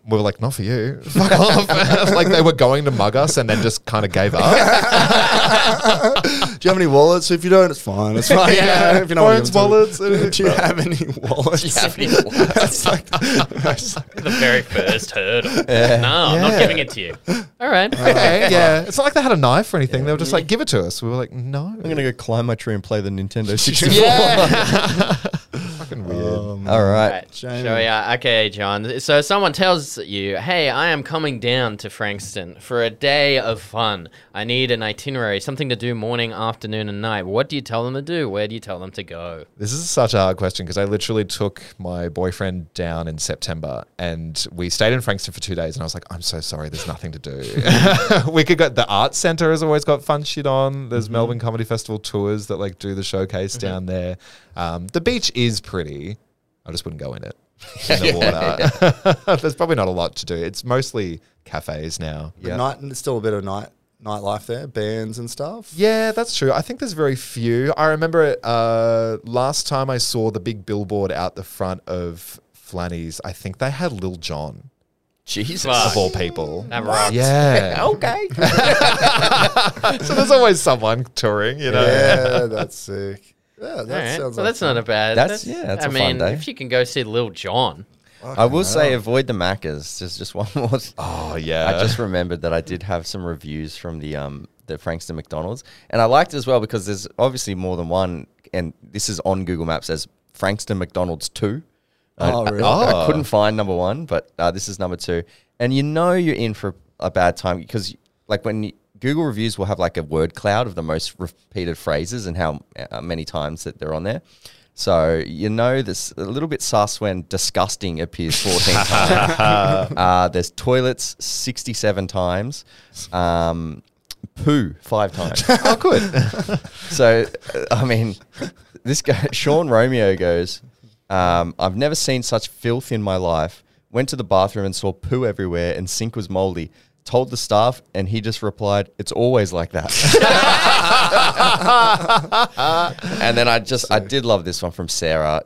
We were like, not for you. *laughs* Fuck off. *laughs* like they were going to mug us and then just kind of gave up. Do you have any wallets? If you don't, it's fine. It's fine. Yeah, *laughs* if you don't phones, to wallets. them Do you have any wallets? Do you have any wallets? That's like, the very first hurdle. No, I'm not giving it to you. All right. okay, yeah. It's not like they had a knife or anything. They were just like, give it to us. We were like, no. I'm gonna go climb my tree and play the Nintendo 64. Yeah. Weird. um, All right. Right. Jamie. So yeah, okay, John. So someone tells you, "Hey, I am coming down to Frankston for a day of fun. I need an itinerary, something to do morning, afternoon, and night." What do you tell them to do? Where do you tell them to go? This is such a hard question because I literally took my boyfriend down in September and we stayed in Frankston for two days. And I was like, I'm so sorry, there's nothing to do. *laughs* we could go, the Arts Centre has always got fun shit on. There's Melbourne Comedy Festival tours that like do the showcase down there. Um, the beach is pretty. I just wouldn't go in it. *laughs* In the water. *laughs* *laughs* there's probably not a lot to do. It's mostly cafes now. But night, there's still a bit of night nightlife there, bands and stuff. Yeah, that's true. I think there's very few. I remember it, uh, last time I saw the big billboard out the front of Flanny's, I think they had Lil Jon, Jesus. Fuck. of all people. That rocks. Yeah. Okay. so there's always someone touring, you know? Yeah, that's sick. Yeah, that All right. sounds Well, like that's not a bad. That's- yeah, that's I a fun mean, day. if you can go see Lil Jon, I will say avoid the Maccas. Just just one more. Oh, yeah. I just remembered that I did have some reviews from the um the Frankston McDonald's, and I liked it as well because there's obviously more than one, and this is on Google Maps as Frankston McDonald's two. Uh, Oh, I- really? I, Oh. couldn't find number one, but uh, this is number two, and you know you're in for a bad time because like when you, Google reviews will have like a word cloud of the most repeated phrases and how uh, many times that they're on there. So you know this a little bit sus when disgusting appears 14 *laughs* times. uh, there's toilets 67 times. Um, poo five times. *laughs* oh, good. so uh, I mean, this guy *laughs* Sean Romeo goes, Um, I've never seen such filth in my life. Went to the bathroom and saw poo everywhere, and sink was moldy. Told the staff, and he just replied, "It's always like that." *laughs* and then I just, I did love this one from Sarah.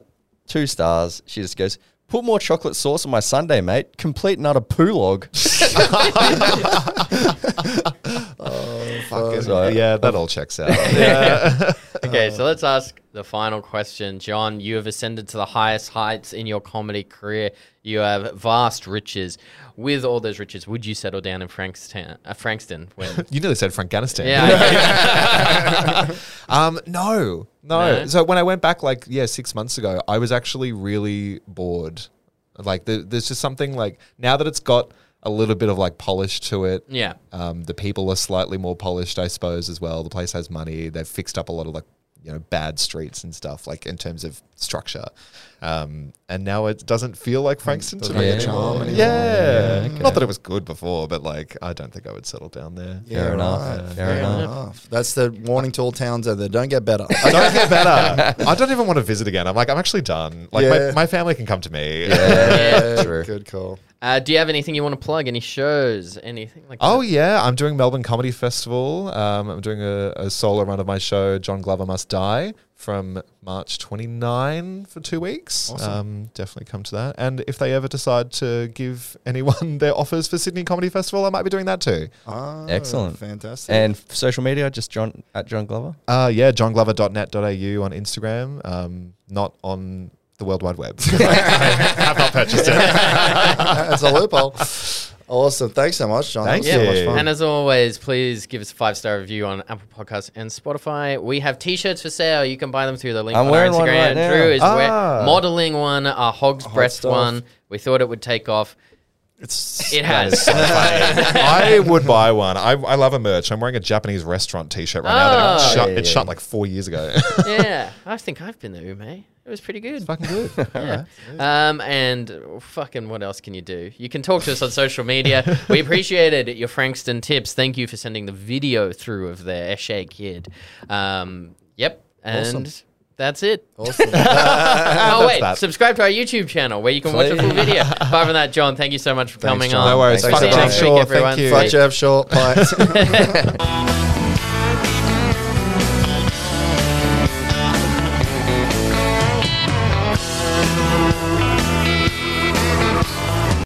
Two stars. She just goes, "Put more chocolate sauce on my sundae, mate. Complete and utter poo log." *laughs* *laughs* Oh, fucking- So- yeah, that all checks out. Yeah. Okay, so let's ask the final question. John, you have ascended to the highest heights in your comedy career. You have vast riches. With all those riches, would you settle down in Frankston? Uh, Frankston when *laughs* you nearly said Afghanistan. Yeah. *laughs* *laughs* Um, no, no, No? So when I went back, like yeah, six months ago, I was actually really bored. Like the, there's just something like now that it's got a little bit of like polish to it. Yeah. Um, the people are slightly more polished, I suppose, as well. The place has money. They've fixed up a lot of like you know bad streets and stuff, like in terms of structure. Um, and now it doesn't feel like Frankston to me have anymore. charm anymore. Yeah, Yeah, not that it was good before, but like I don't think I would settle down there. Fair enough. right. Fair enough. That's the warning to all towns out there. Don't get better. *laughs* don't get better. I don't even want to visit again. I'm like, I'm actually done. Like, Yeah. my, my family can come to me. Yeah. *laughs* True. Good call. Uh, do you have anything you want to plug? Any shows? Anything like that? Oh that? yeah, I'm doing Melbourne Comedy Festival. Um, I'm doing a, a solo run of my show, John Glover Must Die, from March 29 for two weeks. Um, definitely come to that. And if they ever decide to give *laughs* anyone their offers for Sydney Comedy Festival, I might be doing that too. Ah, Excellent. Fantastic. And social media, just John at John Glover. Uh, yeah, johnglover.net.au on Instagram, um, not on the World Wide Web. *laughs* I've not purchased it. *laughs* That's a loophole. Awesome. Thanks so much, John. Thank That was so much you. fun. And as always, please give us a five star review on Apple Podcasts and Spotify. We have t shirts for sale. You can buy them through the link I'm on wearing our one Instagram. right now. Drew is Ah. modeling one, a hog's breast one. We thought it would take off. It's It has. *laughs* I would buy one. I, I love a merch. I'm wearing a Japanese restaurant T-shirt right now. That Oh. it shut, Yeah, it yeah, shut yeah. like four years ago. *laughs* yeah, *laughs* I think I've been there, Ume. It was pretty good. Fucking good. Yeah. Um, and uh, fucking, what else can you do? You can talk to us on social media. we appreciated your Frankston tips. Thank you for sending the video through of the eshay kid. Um, yep. And Awesome. That's it. awesome. *laughs* *laughs* oh, wait. that. Subscribe to our YouTube channel where you can watch a full video. *laughs* Apart from that, John, thank you so much for coming John. on. No worries. Thanks Fuck Geoff. Shaw. Thank you. Fuck Geoff Shaw. Bye.